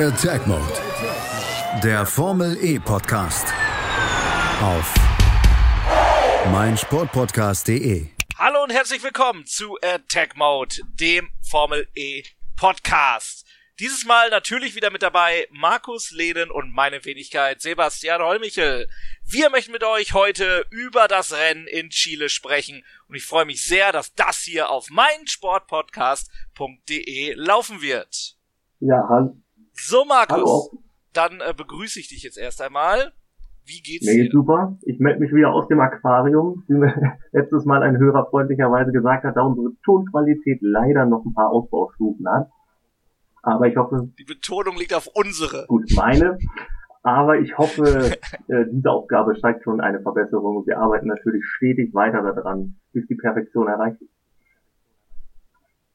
Attack Mode. Der Formel E Podcast. Auf meinsportpodcast.de. Hallo und herzlich willkommen zu Attack Mode, dem Formel E Podcast. Dieses Mal natürlich wieder mit dabei Markus Lehnen und meine Wenigkeit Sebastian Holmichel. Wir möchten mit euch heute über das Rennen in Chile sprechen und ich freue mich sehr, dass das hier auf meinsportpodcast.de laufen wird. Ja, hallo. So Markus, Hallo. dann äh, begrüße ich dich jetzt erst einmal. Wie geht's Mir dir? geht's super. Ich melde mich wieder aus dem Aquarium, wie mir letztes Mal ein Hörer freundlicherweise gesagt hat, da unsere Tonqualität leider noch ein paar Ausbaustufen hat. Aber ich hoffe, Die Betonung liegt auf unsere. gut, meine. Aber ich hoffe, äh, diese Aufgabe zeigt schon eine Verbesserung und wir arbeiten natürlich stetig weiter daran, bis die Perfektion erreicht ist.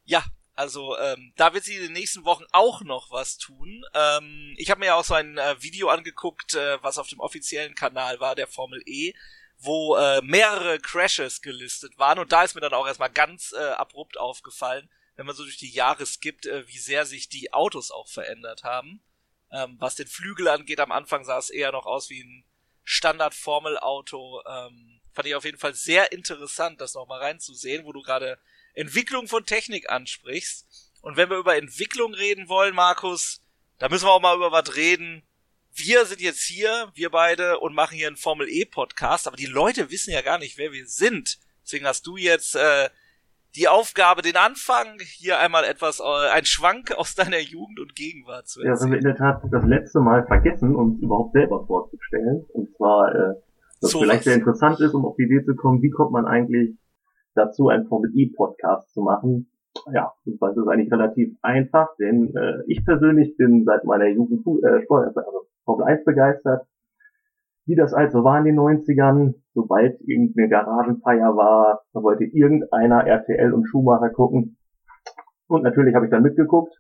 Ja, also ähm, da wird sie in den nächsten Wochen auch noch was tun. Ähm, ich habe mir ja auch so ein äh, Video angeguckt, äh, was auf dem offiziellen Kanal war, der Formel E, wo äh, mehrere Crashes gelistet waren. Und da ist mir dann auch erstmal ganz äh, abrupt aufgefallen, wenn man so durch die Jahre skippt, äh, wie sehr sich die Autos auch verändert haben. Ähm, was den Flügel angeht, am Anfang sah es eher noch aus wie ein Standard-Formel-Auto. Ähm, fand ich auf jeden Fall sehr interessant, das nochmal reinzusehen, wo du gerade Entwicklung von Technik ansprichst. Und wenn wir über Entwicklung reden wollen, Markus, da müssen wir auch mal über was reden. Wir sind jetzt hier, wir beide, und machen hier einen Formel E Podcast, aber die Leute wissen ja gar nicht, wer wir sind. Deswegen hast du jetzt äh, die Aufgabe, den Anfang, hier einmal etwas, äh, ein Schwank aus deiner Jugend und Gegenwart zu Ja, das haben wir erzählen. in der Tat das letzte Mal vergessen, uns überhaupt selber vorzustellen. Und zwar, äh, was So vielleicht was. sehr interessant ist, um auf die Idee zu kommen, wie kommt man eigentlich dazu, einen Formel E-Podcast zu machen? Ja, das ist eigentlich relativ einfach, denn äh, ich persönlich bin seit meiner Jugend äh, also Formel 1 begeistert. Wie das also war in den 90ern, sobald irgendeine Garagenfeier war, da wollte irgendeiner RTL und Schumacher gucken. Und natürlich habe ich dann mitgeguckt.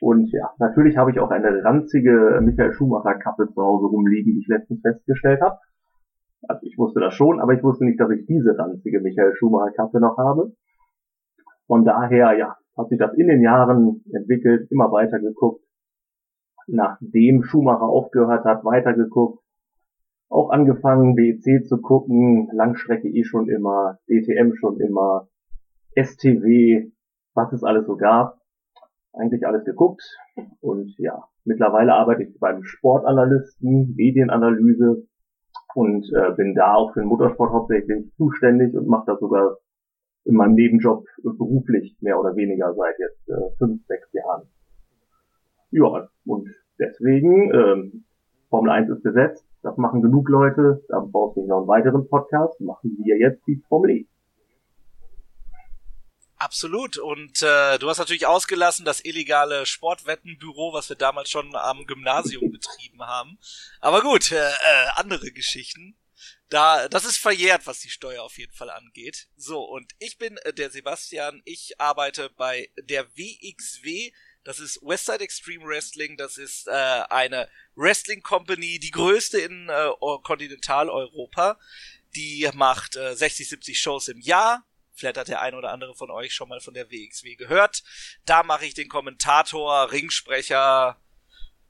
Und ja, natürlich habe ich auch eine ranzige Michael Schumacher Kappe zu Hause rumliegen, die ich letztens festgestellt habe. Also ich wusste das schon, aber ich wusste nicht, dass ich diese ranzige Michael Schumacher Kappe noch habe. Von daher, ja, hat sich das in den Jahren entwickelt, immer weiter geguckt. Nachdem Schumacher aufgehört hat, weitergeguckt. Auch angefangen, WEC zu gucken, Langstrecke eh schon immer, DTM schon immer, STW, was es alles so gab. Eigentlich alles geguckt. Und ja, mittlerweile arbeite ich beim Sportanalysten, Medienanalyse und äh, bin da auch für den Motorsport hauptsächlich zuständig und mache das sogar in meinem Nebenjob beruflich mehr oder weniger seit jetzt äh, fünf, sechs Jahren. Ja, und deswegen, ähm, Formel 1 ist besetzt, das machen genug Leute, da brauchst du nicht noch einen weiteren Podcast, machen wir jetzt die Formel E. Absolut. Und äh, du hast natürlich ausgelassen das illegale Sportwettenbüro, was wir damals schon am Gymnasium betrieben haben. Aber gut, äh, äh, andere Geschichten. Da, das ist verjährt, was die Steuer auf jeden Fall angeht. So, und ich bin äh, der Sebastian. Ich arbeite bei der WXW. Das ist Westside Extreme Wrestling. Das ist äh, eine Wrestling Company, die größte in äh, Kontinentaleuropa. Die macht äh, 60, 70 Shows im Jahr. Vielleicht hat der ein oder andere von euch schon mal von der WXW gehört. Da mache ich den Kommentator, Ringsprecher,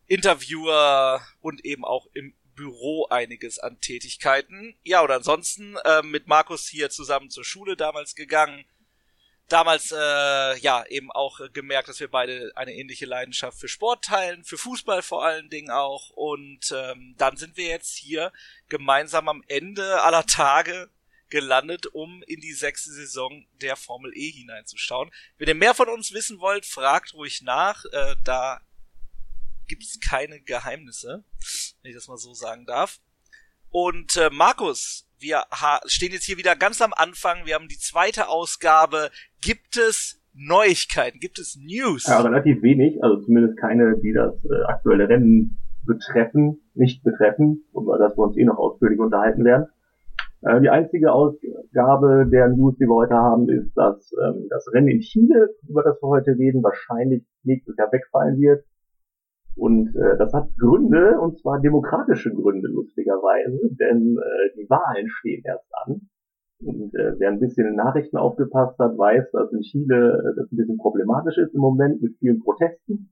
Interviewer und eben auch im Büro einiges an Tätigkeiten. Ja, und ansonsten äh, mit Markus hier zusammen zur Schule damals gegangen. Damals äh, ja eben auch äh, gemerkt, dass wir beide eine ähnliche Leidenschaft für Sport teilen, für Fußball vor allen Dingen auch. Und ähm, dann sind wir jetzt hier gemeinsam am Ende aller Tage gelandet, um in die sechste Saison der Formel E hineinzuschauen. Wenn ihr mehr von uns wissen wollt, fragt ruhig nach. Äh, da gibt es keine Geheimnisse, wenn ich das mal so sagen darf. Und äh, Markus, wir stehen jetzt hier wieder ganz am Anfang. Wir haben die zweite Ausgabe. Gibt es Neuigkeiten? Gibt es News? Ja, relativ wenig, also zumindest keine, die das äh, aktuelle Rennen betreffen, nicht betreffen, über das wir uns eh noch ausführlich unterhalten werden. Äh, die einzige Ausgabe der News, die wir heute haben, ist, dass ähm, das Rennen in Chile, über das wir heute reden, wahrscheinlich nächstes Jahr wegfallen wird. Und äh, das hat Gründe, und zwar demokratische Gründe, lustigerweise, denn äh, die Wahlen stehen erst an. Und äh, wer ein bisschen in Nachrichten aufgepasst hat, weiß, dass in Chile äh, das ein bisschen problematisch ist im Moment mit vielen Protesten.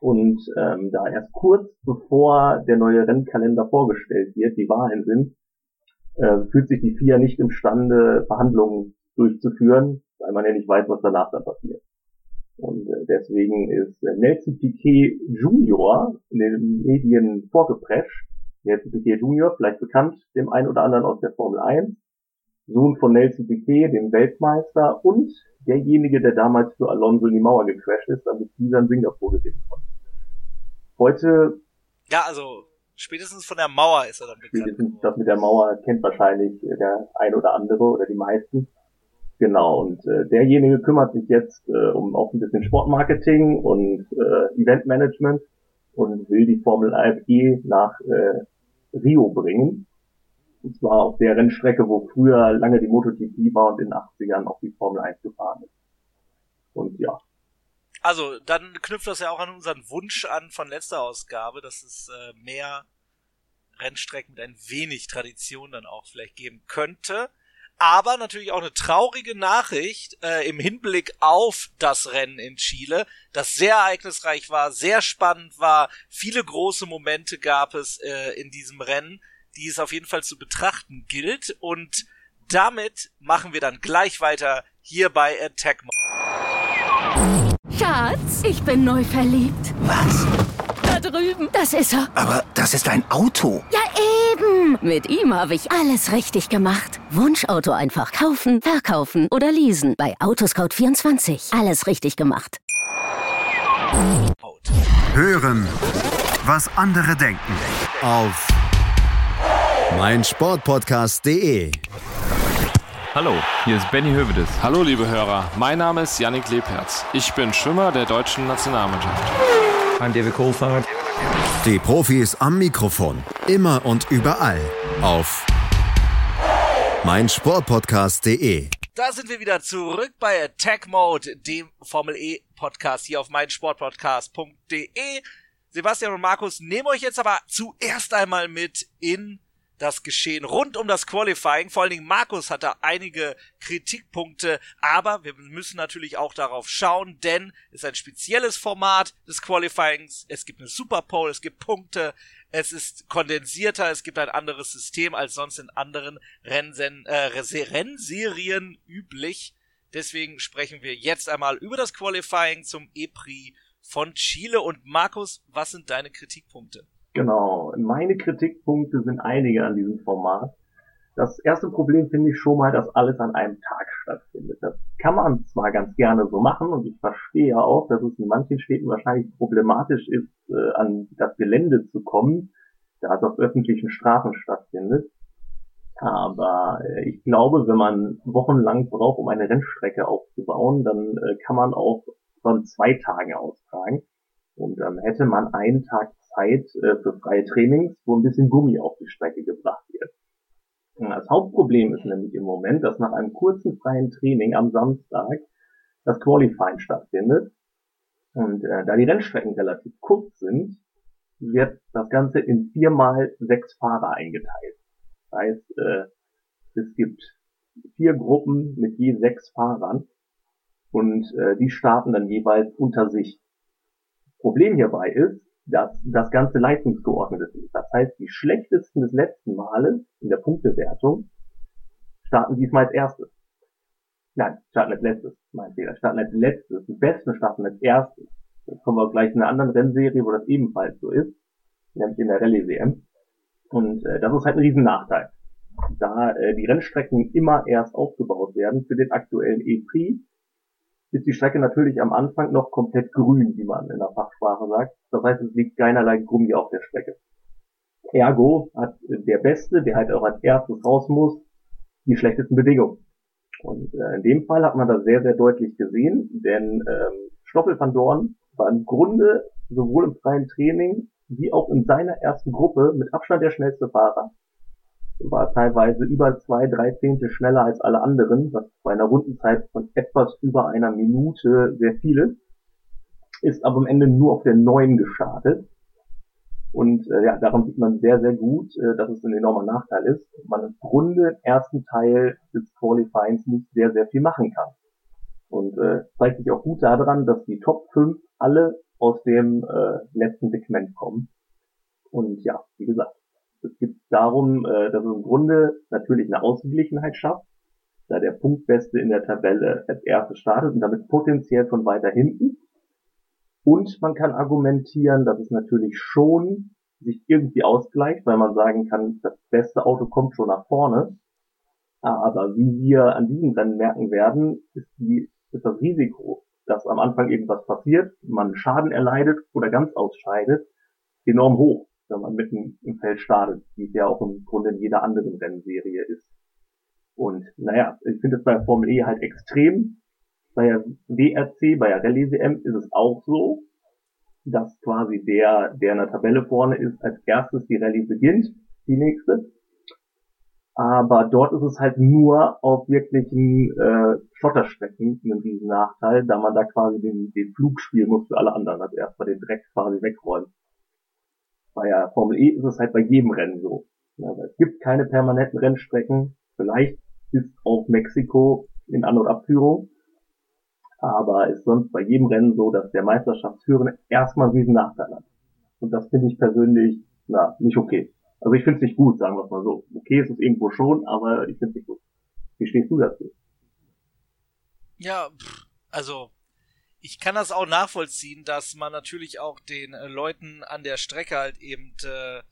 Und ähm, da erst kurz bevor der neue Rennkalender vorgestellt wird, die Wahlen sind, äh, fühlt sich die FIA nicht imstande, Verhandlungen durchzuführen, weil man ja nicht weiß, was danach dann passiert. Und äh, deswegen ist äh, Nelson Piquet Junior in den Medien vorgeprescht. Nelson Piquet Junior, vielleicht bekannt dem einen oder anderen aus der Formel 1, Sohn von Nelson Piquet, dem Weltmeister und derjenige, der damals für Alonso in die Mauer gecrashed ist, damit dieser in Singapur gewinnen konnte. Heute. Ja, also spätestens von der Mauer ist er dann bekannt. Spätestens das mit der Mauer kennt wahrscheinlich der ein oder andere oder die meisten. Genau, und äh, derjenige kümmert sich jetzt äh, um auch ein bisschen Sportmarketing und äh, Eventmanagement und will die Formel 1 E nach äh, Rio bringen. Und zwar auf der Rennstrecke, wo früher lange die MotoGP war und in den 80ern auch die Formel 1 gefahren ist. Und ja. Also, dann knüpft das ja auch an unseren Wunsch an von letzter Ausgabe, dass es äh, mehr Rennstrecken mit ein wenig Tradition dann auch vielleicht geben könnte aber natürlich auch eine traurige Nachricht äh, im Hinblick auf das Rennen in Chile, das sehr ereignisreich war, sehr spannend war, viele große Momente gab es äh, in diesem Rennen, die es auf jeden Fall zu betrachten gilt und damit machen wir dann gleich weiter hier bei Attack. Schatz, ich bin neu verliebt. Was? Da drüben, das ist er. Aber das ist ein Auto. Ja, eben. Mit ihm habe ich alles richtig gemacht. Wunschauto einfach kaufen, verkaufen oder leasen. Bei Autoscout24. Alles richtig gemacht. Hören, was andere denken. Auf meinsportpodcast.de. Hallo, hier ist Benny Hövedes. Hallo, liebe Hörer. Mein Name ist Yannick Lebherz. Ich bin Schwimmer der deutschen Nationalmannschaft. I'm David Kohlfahrt. Die Profis am Mikrofon. Immer und überall. Auf meinsportpodcast.de. Da sind wir wieder zurück bei Attack Mode, dem Formel E Podcast hier auf meinsportpodcast.de. Sebastian und Markus nehmen euch jetzt aber zuerst einmal mit in das Geschehen rund um das Qualifying. Vor allen Dingen Markus hat da einige Kritikpunkte, aber wir müssen natürlich auch darauf schauen, denn es ist ein spezielles Format des Qualifyings. Es gibt eine Super Pole, es gibt Punkte, es ist kondensierter, es gibt ein anderes System als sonst in anderen Rennsen äh, Rennserien üblich. Deswegen sprechen wir jetzt einmal über das Qualifying zum E-Prix von Chile. Und Markus, was sind deine Kritikpunkte? Genau. Meine Kritikpunkte sind einige an diesem Format. Das erste Problem finde ich schon mal, dass alles an einem Tag stattfindet. Das kann man zwar ganz gerne so machen und ich verstehe auch, dass es in manchen Städten wahrscheinlich problematisch ist, äh, an das Gelände zu kommen, da es auf öffentlichen Straßen stattfindet. Aber äh, ich glaube, wenn man wochenlang braucht, um eine Rennstrecke aufzubauen, dann äh, kann man auch von zwei Tagen austragen. Und dann hätte man einen Tag Zeit äh, für freie Trainings, wo ein bisschen Gummi auf die Strecke gebracht wird. Und das Hauptproblem ist nämlich im Moment, dass nach einem kurzen freien Training am Samstag das Qualifying stattfindet. Und äh, da die Rennstrecken relativ kurz sind, wird das Ganze in viermal sechs Fahrer eingeteilt. Das heißt, äh, es gibt vier Gruppen mit je sechs Fahrern und äh, die starten dann jeweils unter sich. Problem hierbei ist, dass das Ganze leistungsgeordnet ist. Das heißt, die schlechtesten des letzten Males in der Punktewertung starten diesmal als erstes. Nein, starten als letztes, mein Fehler, starten als letztes. Die Besten starten als erstes. Das kommen wir gleich in einer anderen Rennserie, wo das ebenfalls so ist, nämlich in der Rallye-WM. Und äh, das ist halt ein riesen Nachteil. Da äh, die Rennstrecken immer erst aufgebaut werden für den aktuellen E-Prix, ist die Strecke natürlich am Anfang noch komplett grün, wie man in der Fachsprache sagt. Das heißt, es liegt keinerlei Gummi auf der Strecke. Ergo hat der Beste, der halt auch als erstes raus muss, die schlechtesten Bedingungen. Und äh, in dem Fall hat man das sehr, sehr deutlich gesehen, denn ähm, Stoffel van Dorn war im Grunde sowohl im freien Training wie auch in seiner ersten Gruppe mit Abstand der schnellste Fahrer war teilweise über zwei, drei Zehntel schneller als alle anderen, was bei einer Rundenzeit von etwas über einer Minute sehr viel ist, ist aber am Ende nur auf der neuen gestartet. Und äh, ja, daran sieht man sehr, sehr gut, äh, dass es ein enormer Nachteil ist. Man im Grunde im ersten Teil des Qualifyings nicht sehr, sehr viel machen kann. Und äh, zeigt sich auch gut daran, dass die Top 5 alle aus dem äh, letzten Segment kommen. Und ja, wie gesagt, es geht darum, äh, dass es im Grunde natürlich eine Ausgeglichenheit schafft, da der Punktbeste in der Tabelle als erstes startet und damit potenziell von weiter hinten. Und man kann argumentieren, dass es natürlich schon sich irgendwie ausgleicht, weil man sagen kann, das beste Auto kommt schon nach vorne. Aber wie wir an diesem Rennen merken werden, ist, die, ist das Risiko, dass am Anfang irgendwas passiert, man Schaden erleidet oder ganz ausscheidet, enorm hoch wenn man mitten im Feld startet, wie es ja auch im Grunde in jeder anderen Rennserie ist. Und naja, ich finde es bei Formel E halt extrem. Bei der WRC, bei der Rallye WM ist es auch so, dass quasi der, der in der Tabelle vorne ist, als erstes die Rallye beginnt, die nächste. Aber dort ist es halt nur auf wirklichen äh, Schotterstrecken ein riesen Nachteil, da man da quasi den, den Flug spielen muss für alle anderen, also erstmal den Dreck quasi wegräumen bei der Formel E ist es halt bei jedem Rennen so. Also es gibt keine permanenten Rennstrecken, vielleicht bis auf Mexiko in An- und Abführung. Aber ist sonst bei jedem Rennen so, dass der Meisterschaftsführende erstmal diesen Nachteil hat. Und das finde ich persönlich, na, nicht okay. Also ich finde es nicht gut, sagen wir es mal so. Okay ist es irgendwo schon, aber ich finde es nicht gut. Wie stehst du dazu? Ja, also ich kann das auch nachvollziehen, dass man natürlich auch den äh, Leuten an der Strecke halt eben äh,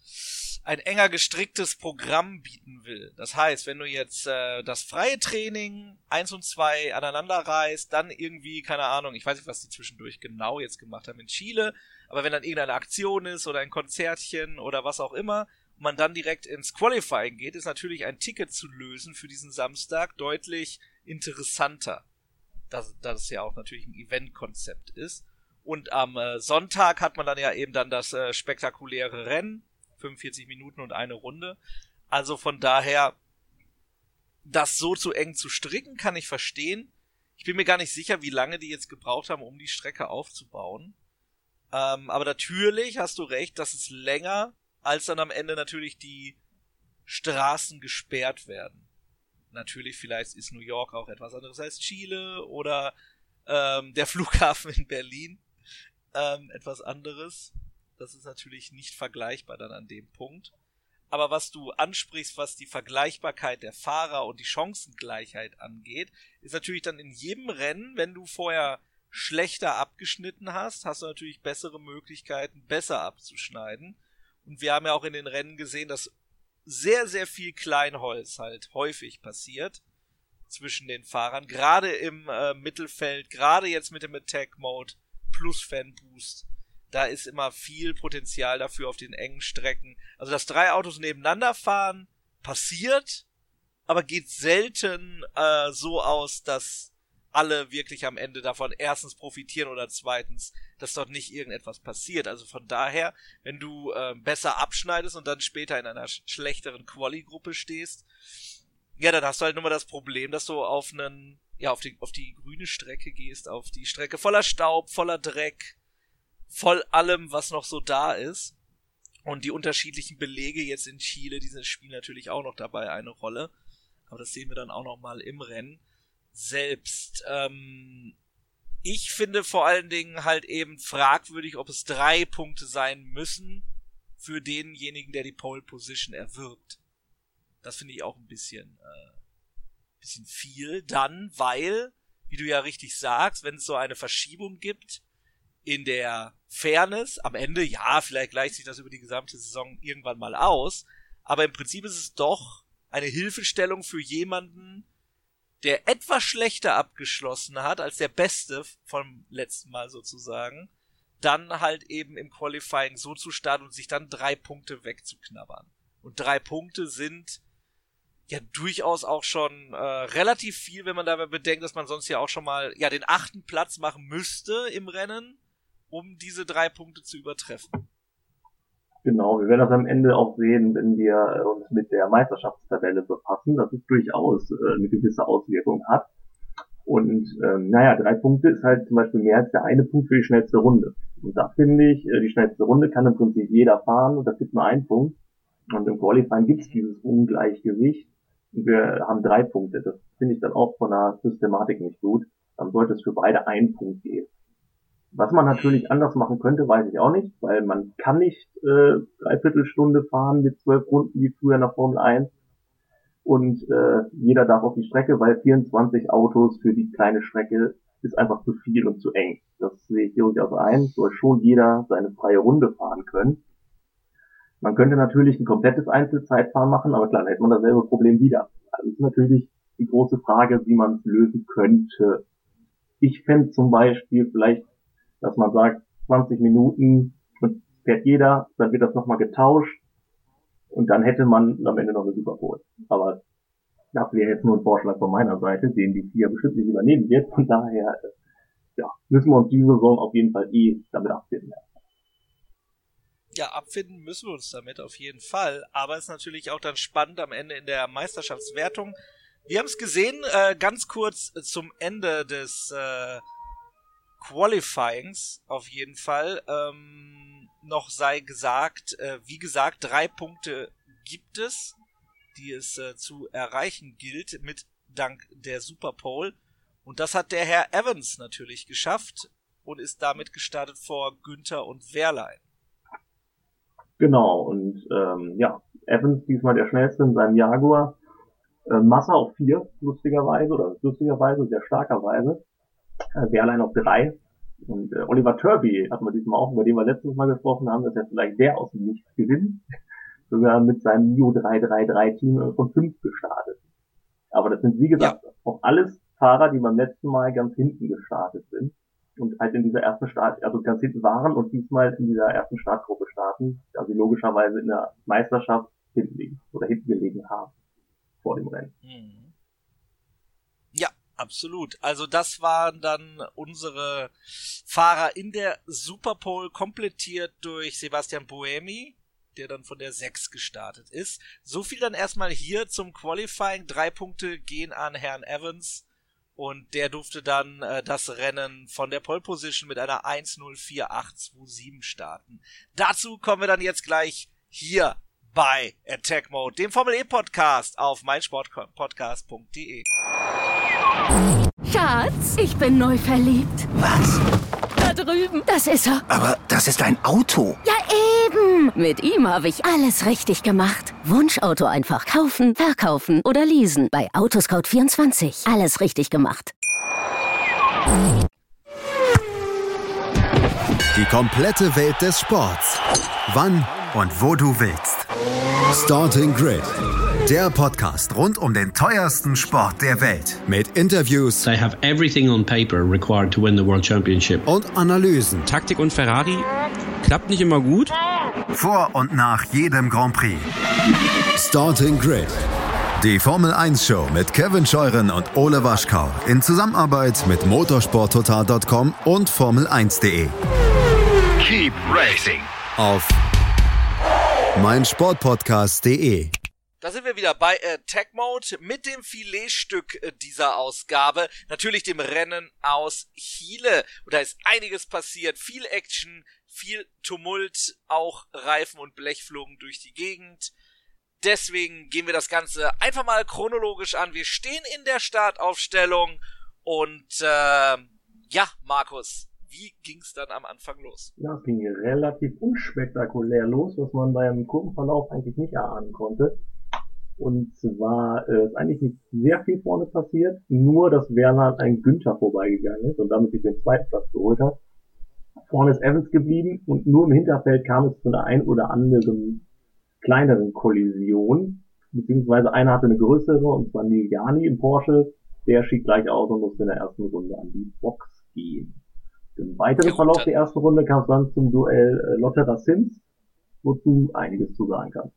ein enger gestricktes Programm bieten will. Das heißt, wenn du jetzt äh, das freie Training eins und zwei aneinander reißt, dann irgendwie, keine Ahnung, ich weiß nicht, was die zwischendurch genau jetzt gemacht haben in Chile, aber wenn dann irgendeine Aktion ist oder ein Konzertchen oder was auch immer, und man dann direkt ins Qualifying geht, ist natürlich ein Ticket zu lösen für diesen Samstag deutlich interessanter dass, es ja auch natürlich ein Event-Konzept ist. Und am äh, Sonntag hat man dann ja eben dann das äh, spektakuläre Rennen, 45 Minuten und eine Runde. Also von daher, das so zu eng zu stricken, kann ich verstehen. Ich bin mir gar nicht sicher, wie lange die jetzt gebraucht haben, um die Strecke aufzubauen. Ähm, aber natürlich hast du recht, dass es länger, als dann am Ende natürlich die Straßen gesperrt werden natürlich, vielleicht ist New York auch etwas anderes als Chile oder ähm, der Flughafen in Berlin ähm, etwas anderes. Das ist natürlich nicht vergleichbar dann an dem Punkt. Aber was du ansprichst, was die Vergleichbarkeit der Fahrer und die Chancengleichheit angeht, ist natürlich dann in jedem Rennen, wenn du vorher schlechter abgeschnitten hast, hast du natürlich bessere Möglichkeiten, besser abzuschneiden. Und wir haben ja auch in den Rennen gesehen, dass sehr, sehr viel Kleinholz halt häufig passiert zwischen den Fahrern, gerade im äh, Mittelfeld, gerade jetzt mit dem Attack Mode plus Fan Boost. Da ist immer viel Potenzial dafür auf den engen Strecken. Also, dass drei Autos nebeneinander fahren, passiert, aber geht selten äh, so aus, dass alle wirklich am Ende davon erstens profitieren oder zweitens, dass dort nicht irgendetwas passiert. Also von daher, wenn du äh, besser abschneidest und dann später in einer sch schlechteren Quali-Gruppe stehst, ja, dann hast du halt nur mal das Problem, dass du auf einen, ja, auf die, auf die grüne Strecke gehst, auf die Strecke voller Staub, voller Dreck, voll allem, was noch so da ist. Und die unterschiedlichen Belege jetzt in Chile, die spielen natürlich auch noch dabei eine Rolle. Aber das sehen wir dann auch noch mal im Rennen selbst. Ähm, ich finde vor allen Dingen halt eben fragwürdig, ob es drei Punkte sein müssen für denjenigen, der die Pole Position erwirbt. Das finde ich auch ein bisschen, äh, bisschen viel. Dann, weil, wie du ja richtig sagst, wenn es so eine Verschiebung gibt in der Fairness, am Ende, ja, vielleicht gleicht sich das über die gesamte Saison irgendwann mal aus, aber im Prinzip ist es doch eine Hilfestellung für jemanden, der etwas schlechter abgeschlossen hat als der Beste vom letzten Mal sozusagen, dann halt eben im Qualifying so zu starten und sich dann drei Punkte wegzuknabbern. Und drei Punkte sind ja durchaus auch schon äh, relativ viel, wenn man dabei bedenkt, dass man sonst ja auch schon mal ja den achten Platz machen müsste im Rennen, um diese drei Punkte zu übertreffen. Genau, wir werden das am Ende auch sehen, wenn wir uns mit der Meisterschaftstabelle befassen, dass es durchaus äh, eine gewisse Auswirkung hat. Und ähm, naja, drei Punkte ist halt zum Beispiel mehr als der eine Punkt für die schnellste Runde. Und da finde ich, äh, die schnellste Runde kann im Prinzip jeder fahren und das gibt nur einen Punkt. Und im Qualifying gibt es dieses Ungleichgewicht. Und wir haben drei Punkte. Das finde ich dann auch von der Systematik nicht gut. Dann sollte es für beide einen Punkt geben. Was man natürlich anders machen könnte, weiß ich auch nicht, weil man kann nicht äh, dreiviertel Stunde fahren mit zwölf Runden wie früher der Formel 1 und äh, jeder darf auf die Strecke, weil 24 Autos für die kleine Strecke ist einfach zu viel und zu eng. Das sehe ich durchaus ein. Soll schon jeder seine freie Runde fahren können. Man könnte natürlich ein komplettes Einzelzeitfahren machen, aber klar, dann hätte man dasselbe Problem wieder. Also ist natürlich die große Frage, wie man es lösen könnte. Ich fände zum Beispiel vielleicht, dass man sagt, 20 Minuten fährt jeder, dann wird das nochmal getauscht und dann hätte man am Ende noch eine Super Bowl. Aber das wäre jetzt nur ein Vorschlag von meiner Seite, den die FIA bestimmt nicht übernehmen wird. Von daher, äh, ja, müssen wir uns diese Saison auf jeden Fall eh damit abfinden. Ja, abfinden müssen wir uns damit auf jeden Fall. Aber es ist natürlich auch dann spannend am Ende in der Meisterschaftswertung. Wir haben es gesehen, äh, ganz kurz zum Ende des äh, Qualifyings auf jeden Fall. Ähm, noch sei gesagt, äh, wie gesagt, drei Punkte gibt es, die es äh, zu erreichen gilt, mit dank der Superpole. Und das hat der Herr Evans natürlich geschafft und ist damit gestartet vor Günther und Wehrlein. Genau, und ähm, ja, Evans diesmal der schnellste in seinem Jaguar. Äh, Massa auf vier, lustigerweise, oder lustigerweise, sehr starkerweise. Äh, Wehrlein auf drei. Und äh, Oliver Turby hat man diesmal auch, über den wir letztes Mal gesprochen haben, dass er vielleicht der aus dem Nichts gewinnt. Sogar mit seinem Mio 333 Team von fünf gestartet. Aber das sind, wie gesagt, ja. auch alles Fahrer, die beim letzten Mal ganz hinten gestartet sind und halt in dieser ersten Start, also ganz hinten waren und diesmal in dieser ersten Startgruppe starten, da sie logischerweise in der Meisterschaft hinten liegen oder hinten gelegen haben vor dem Rennen. Mhm. Absolut. Also das waren dann unsere Fahrer in der Superpole komplettiert durch Sebastian Boemi, der dann von der 6 gestartet ist. So viel dann erstmal hier zum Qualifying. Drei Punkte gehen an Herrn Evans und der durfte dann äh, das Rennen von der Pole Position mit einer 1.04.827 starten. Dazu kommen wir dann jetzt gleich hier bei Attack Mode, dem Formel E Podcast auf meinsportpodcast.de. Schatz, ich bin neu verliebt. Was? Da drüben, das ist er. Aber das ist ein Auto. Ja, eben. Mit ihm habe ich alles richtig gemacht. Wunschauto einfach kaufen, verkaufen oder leasen. Bei Autoscout24. Alles richtig gemacht. Die komplette Welt des Sports. Wann und wo du willst. Starting Grid. Der Podcast rund um den teuersten Sport der Welt. Mit Interviews. They have everything on paper required to win the World Championship. Und Analysen. Taktik und Ferrari klappt nicht immer gut. Vor und nach jedem Grand Prix. Starting Grid. Die Formel 1 Show mit Kevin Scheuren und Ole Waschkau in Zusammenarbeit mit motorsporttotal.com und Formel1.de. Keep racing. Auf meinsportpodcast.de. Da sind wir wieder bei Attack Mode mit dem Filetstück dieser Ausgabe. Natürlich dem Rennen aus Chile. Und da ist einiges passiert. Viel Action, viel Tumult, auch Reifen und Blech flogen durch die Gegend. Deswegen gehen wir das Ganze einfach mal chronologisch an. Wir stehen in der Startaufstellung und äh, ja, Markus, wie ging's dann am Anfang los? Ja, es ging relativ unspektakulär los, was man beim Kurvenverlauf eigentlich nicht erahnen konnte. Und zwar äh, ist eigentlich nicht sehr viel vorne passiert, nur dass Werner ein Günther vorbeigegangen ist und damit sich den zweiten Platz geholt hat. Vorne ist Evans geblieben und nur im Hinterfeld kam es zu einer ein oder anderen kleineren Kollision, beziehungsweise einer hatte eine größere, und zwar Niliani im Porsche, der schied gleich aus und musste in der ersten Runde an die Box gehen. Im weiteren Verlauf der ersten Runde kam es dann zum Duell äh, Lotterer Sims, wozu einiges zu sagen kann.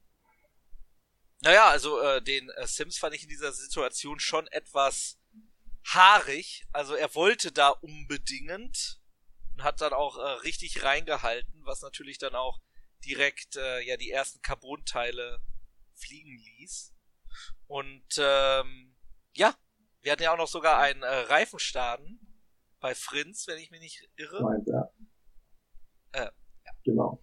Naja, also äh, den äh, Sims fand ich in dieser Situation schon etwas haarig. Also er wollte da unbedingt und hat dann auch äh, richtig reingehalten, was natürlich dann auch direkt äh, ja die ersten Carbon-Teile fliegen ließ. Und ähm, ja, wir hatten ja auch noch sogar einen äh, Reifenstaden bei Frinz, wenn ich mich nicht irre. Meint, ja. Äh, ja. Genau.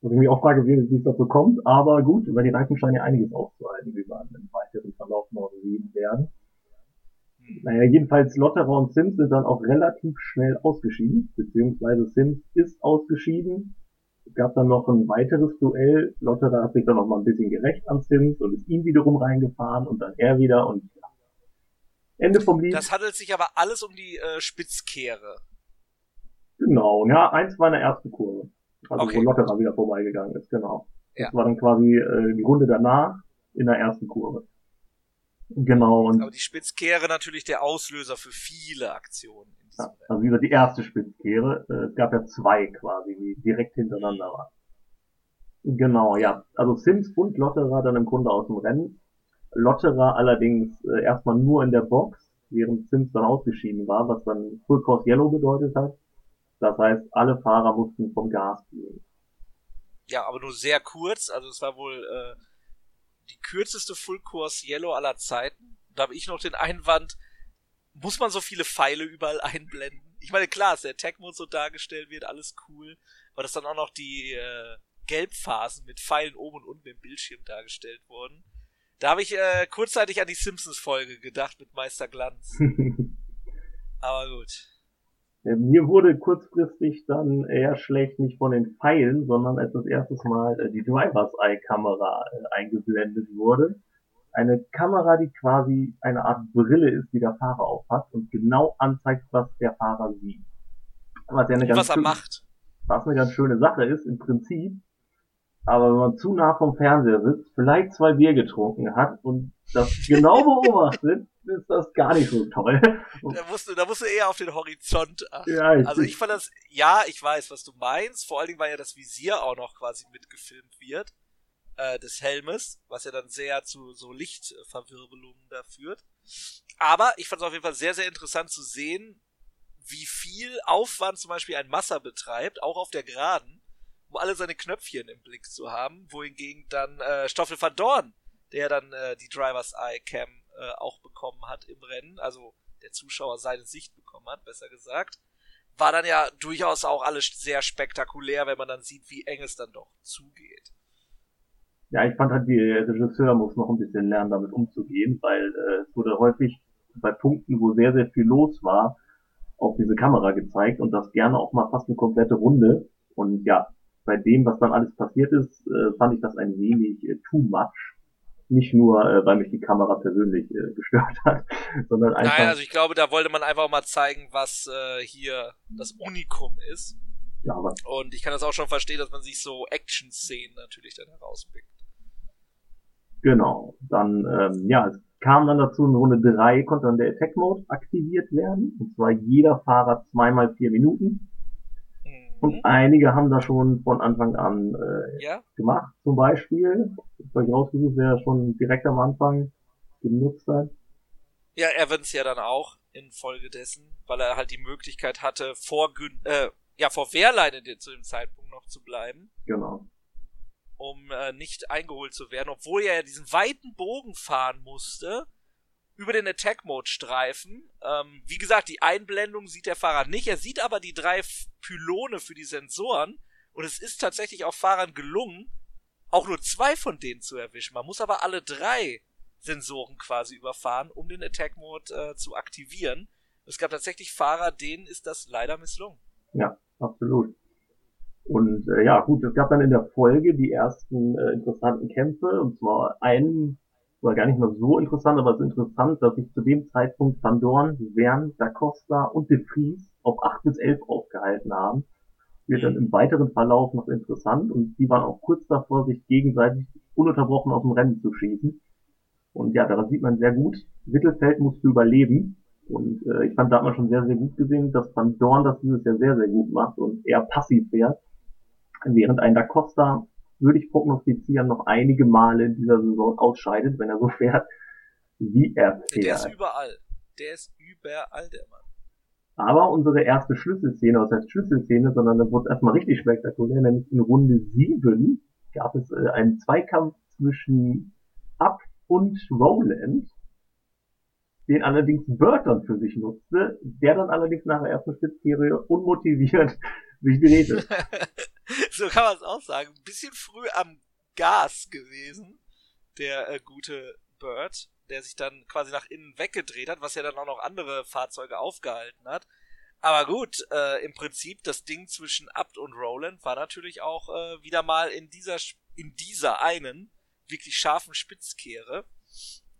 Was ich mich auch frage, wie, wie es dazu kommt, aber gut, über die Reifen scheinen ja einiges aufzuhalten, wie wir im weiteren Verlauf noch sehen werden. Naja, jedenfalls Lotterer und Sims sind dann auch relativ schnell ausgeschieden, beziehungsweise Sims ist ausgeschieden. Es gab dann noch ein weiteres Duell. Lotterer hat sich dann noch mal ein bisschen gerecht an Sims und ist ihm wiederum reingefahren und dann er wieder und. Ende vom Lied. Das handelt sich aber alles um die äh, Spitzkehre. Genau, ja, eins war in der ersten Kurve. Also Okay. wo Lotterer wieder vorbeigegangen ist, genau. Ja. Das war dann quasi äh, die Runde danach in der ersten Kurve. Genau, und Aber die Spitzkehre natürlich der Auslöser für viele Aktionen Ja, also wie gesagt, die erste Spitzkehre. Äh, es gab ja zwei quasi, die direkt hintereinander waren. Genau, ja. Also Sims und Lotterer dann im Grunde aus dem Rennen. Lotterer allerdings äh, erstmal nur in der Box, während Sims dann ausgeschieden war, was dann Full Course Yellow bedeutet hat. Das heißt, alle Fahrer mussten vom Gas gehen. Ja, aber nur sehr kurz. Also es war wohl äh, die kürzeste Full Course Yellow aller Zeiten. Da habe ich noch den Einwand, muss man so viele Pfeile überall einblenden? Ich meine, klar, dass der Attack-Mode so dargestellt wird, alles cool. Aber dass dann auch noch die äh, Gelbphasen mit Pfeilen oben und unten im Bildschirm dargestellt wurden. Da habe ich äh, kurzzeitig an die Simpsons-Folge gedacht mit Meister Glanz. Aber gut. Ja, Mir wurde kurzfristig dann eher schlecht nicht von den Pfeilen, sondern als das erstes Mal äh, die Driver's Eye Kamera äh, eingeblendet wurde. Eine Kamera, die quasi eine Art Brille ist, die der Fahrer aufhat und genau anzeigt, was der Fahrer sieht. Was ja eine ganz Was er macht. was eine ganz schöne Sache ist im Prinzip. Aber wenn man zu nah vom Fernseher sitzt, vielleicht zwei Bier getrunken hat und das genau beobachtet, ist das gar nicht so toll. Da musst du, da musst du eher auf den Horizont achten. Ja, ich- also ich fand das, ja, ich weiß, was du meinst. Vor allen Dingen, weil ja das Visier auch noch quasi mitgefilmt wird, äh, des Helmes, was ja dann sehr zu so Lichtverwirbelungen da führt. Aber ich fand es auf jeden Fall sehr, sehr interessant zu sehen, wie viel Aufwand zum Beispiel ein Masser betreibt, auch auf der Geraden, um alle seine Knöpfchen im Blick zu haben, wohingegen dann äh, Stoffel van Dorn, der dann äh, die Driver's Eye Cam äh, auch bekommen hat im Rennen, also der Zuschauer seine Sicht bekommen hat, besser gesagt, war dann ja durchaus auch alles sehr spektakulär, wenn man dann sieht, wie eng es dann doch zugeht. Ja, ich fand halt, der Regisseur muss noch ein bisschen lernen, damit umzugehen, weil äh, es wurde häufig bei Punkten, wo sehr, sehr viel los war, auf diese Kamera gezeigt und das gerne auch mal fast eine komplette Runde. Und ja, bei dem, was dann alles passiert ist, äh, fand ich das ein wenig äh, too much. Nicht nur, äh, weil mich die Kamera persönlich äh, gestört hat, sondern einfach. Nein, also ich glaube, da wollte man einfach mal zeigen, was äh, hier das Unikum ist. ja, aber Und ich kann das auch schon verstehen, dass man sich so Action-Szenen natürlich dann herauspickt. Genau. Dann, ähm, ja, es kam dann dazu, in Runde 3 konnte dann der Attack Mode aktiviert werden. Und zwar jeder Fahrer zweimal vier Minuten. Mhm. Und einige haben das schon von Anfang an äh, Ja, gemacht. Zum Beispiel, ich habe rausgesucht, wer schon direkt am Anfang genutzt hat. ja, Evans ja dann auch infolgedessen, weil er halt die Möglichkeit hatte, vor Gün äh, ja, vor Wehrleine zu dem Zeitpunkt noch zu bleiben. Genau. um äh, nicht eingeholt zu werden, obwohl er ja diesen weiten Bogen fahren musste über den Attack Mode Streifen. Ähm, wie gesagt, die Einblendung sieht der Fahrer nicht. Er sieht aber die drei Pylone für die Sensoren und es ist tatsächlich auch Fahrern gelungen, auch nur zwei von denen zu erwischen. Man muss aber alle drei Sensoren quasi überfahren, um den Attack Mode äh, zu aktivieren. Es gab tatsächlich Fahrer, denen ist das leider misslungen. Ja, absolut. Und äh, ja, gut, es gab dann in der Folge die ersten äh, interessanten Kämpfe. Und zwar einen, war gar nicht mal so interessant, aber es ist interessant, dass sich zu dem Zeitpunkt Van Dorn, Wern, Da Costa und De Vries auf 8 bis 11 aufgehalten haben. Wird dann im weiteren Verlauf noch interessant und die waren auch kurz davor, sich gegenseitig ununterbrochen aus dem Rennen zu schießen. Und ja, daran sieht man sehr gut, Mittelfeld musste überleben. Und äh, ich fand, da hat man schon sehr, sehr gut gesehen, dass Van Dorn das dieses Jahr sehr, sehr gut macht und eher passiv fährt. Während ein Da Costa, würde ich prognostizieren, noch einige Male in dieser Saison ausscheidet, wenn er so fährt, wie er Der ist fährt. überall. Der ist überall, der Mann. Aber unsere erste Schlüsselszene, was heißt Schlüsselszene, sondern da wurde es erstmal richtig spektakulär, nämlich in Runde 7 gab es äh, einen Zweikampf zwischen Up und Roland, den allerdings Burton für sich nutzte, der dann allerdings nach der ersten Spitzserie unmotiviert sich drehte. so kann man es auch sagen. Ein bisschen früh am Gas gewesen, der äh, gute Bird. der sich dann quasi nach innen weggedreht hat, was ja dann auch noch andere Fahrzeuge aufgehalten hat. Aber gut, äh, im Prinzip das Ding zwischen Abt und Roland war natürlich auch äh, wieder mal in dieser in dieser einen wirklich scharfen Spitzkehre,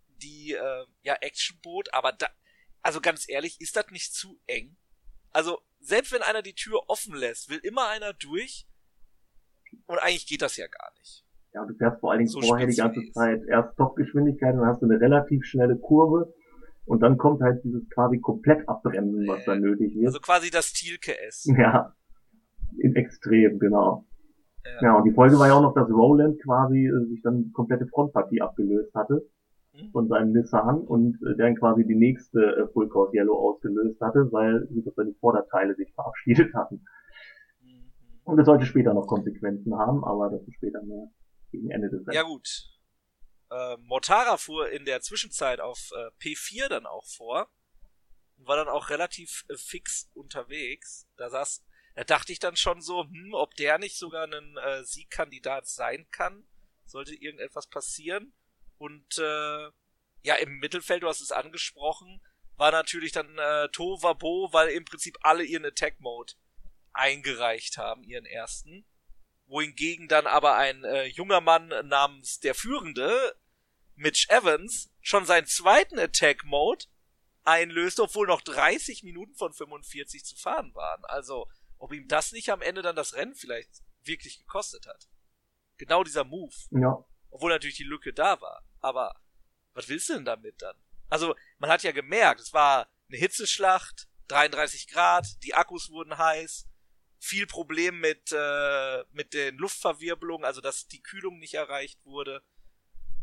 die äh, ja Action bot, aber da, also ganz ehrlich, ist das nicht zu eng? Also selbst wenn einer die Tür offen lässt, will immer einer durch und eigentlich geht das ja gar nicht. Ja, du fährst vor allen Dingen so vorher die ganze Zeit erst Topgeschwindigkeit, dann hast du eine relativ schnelle Kurve und dann kommt halt dieses quasi komplett abbremsen, was äh, dann nötig ist. Also quasi das Thielke S. Ja, in extrem, genau. Ja. ja, und die Folge war ja auch noch, dass Roland quasi äh, sich dann die komplette Frontpartie abgelöst hatte mhm. von seinem Nissan und äh, dann quasi die nächste äh, Full Course Yellow ausgelöst hatte, weil die Vorderteile sich verabschiedet hatten. Und es sollte später noch Konsequenzen haben, aber das ist später mehr gegen Ende des Rennens. Ja gut. Äh, Mortara fuhr in der Zwischenzeit auf äh, P4 dann auch vor und war dann auch relativ äh, fix unterwegs. Da saß, da dachte ich dann schon so, hm, ob der nicht sogar ein äh, Siegkandidat sein kann, sollte irgendetwas passieren. Und äh, ja, im Mittelfeld, du hast es angesprochen, war natürlich dann äh, Tovabo, weil im Prinzip alle ihren Attack Mode eingereicht haben, ihren ersten wohingegen dann aber ein äh, junger Mann namens der Führende, Mitch Evans, schon seinen zweiten Attack Mode einlöst, obwohl noch 30 Minuten von 45 zu fahren waren. Also, ob ihm das nicht am Ende dann das Rennen vielleicht wirklich gekostet hat. Genau dieser Move. Ja. Obwohl natürlich die Lücke da war. Aber was willst du denn damit dann? Also, man hat ja gemerkt, es war eine Hitzeschlacht, 33 Grad, die Akkus wurden heiß, viel Problem mit, äh, mit den Luftverwirbelungen, also dass die Kühlung nicht erreicht wurde.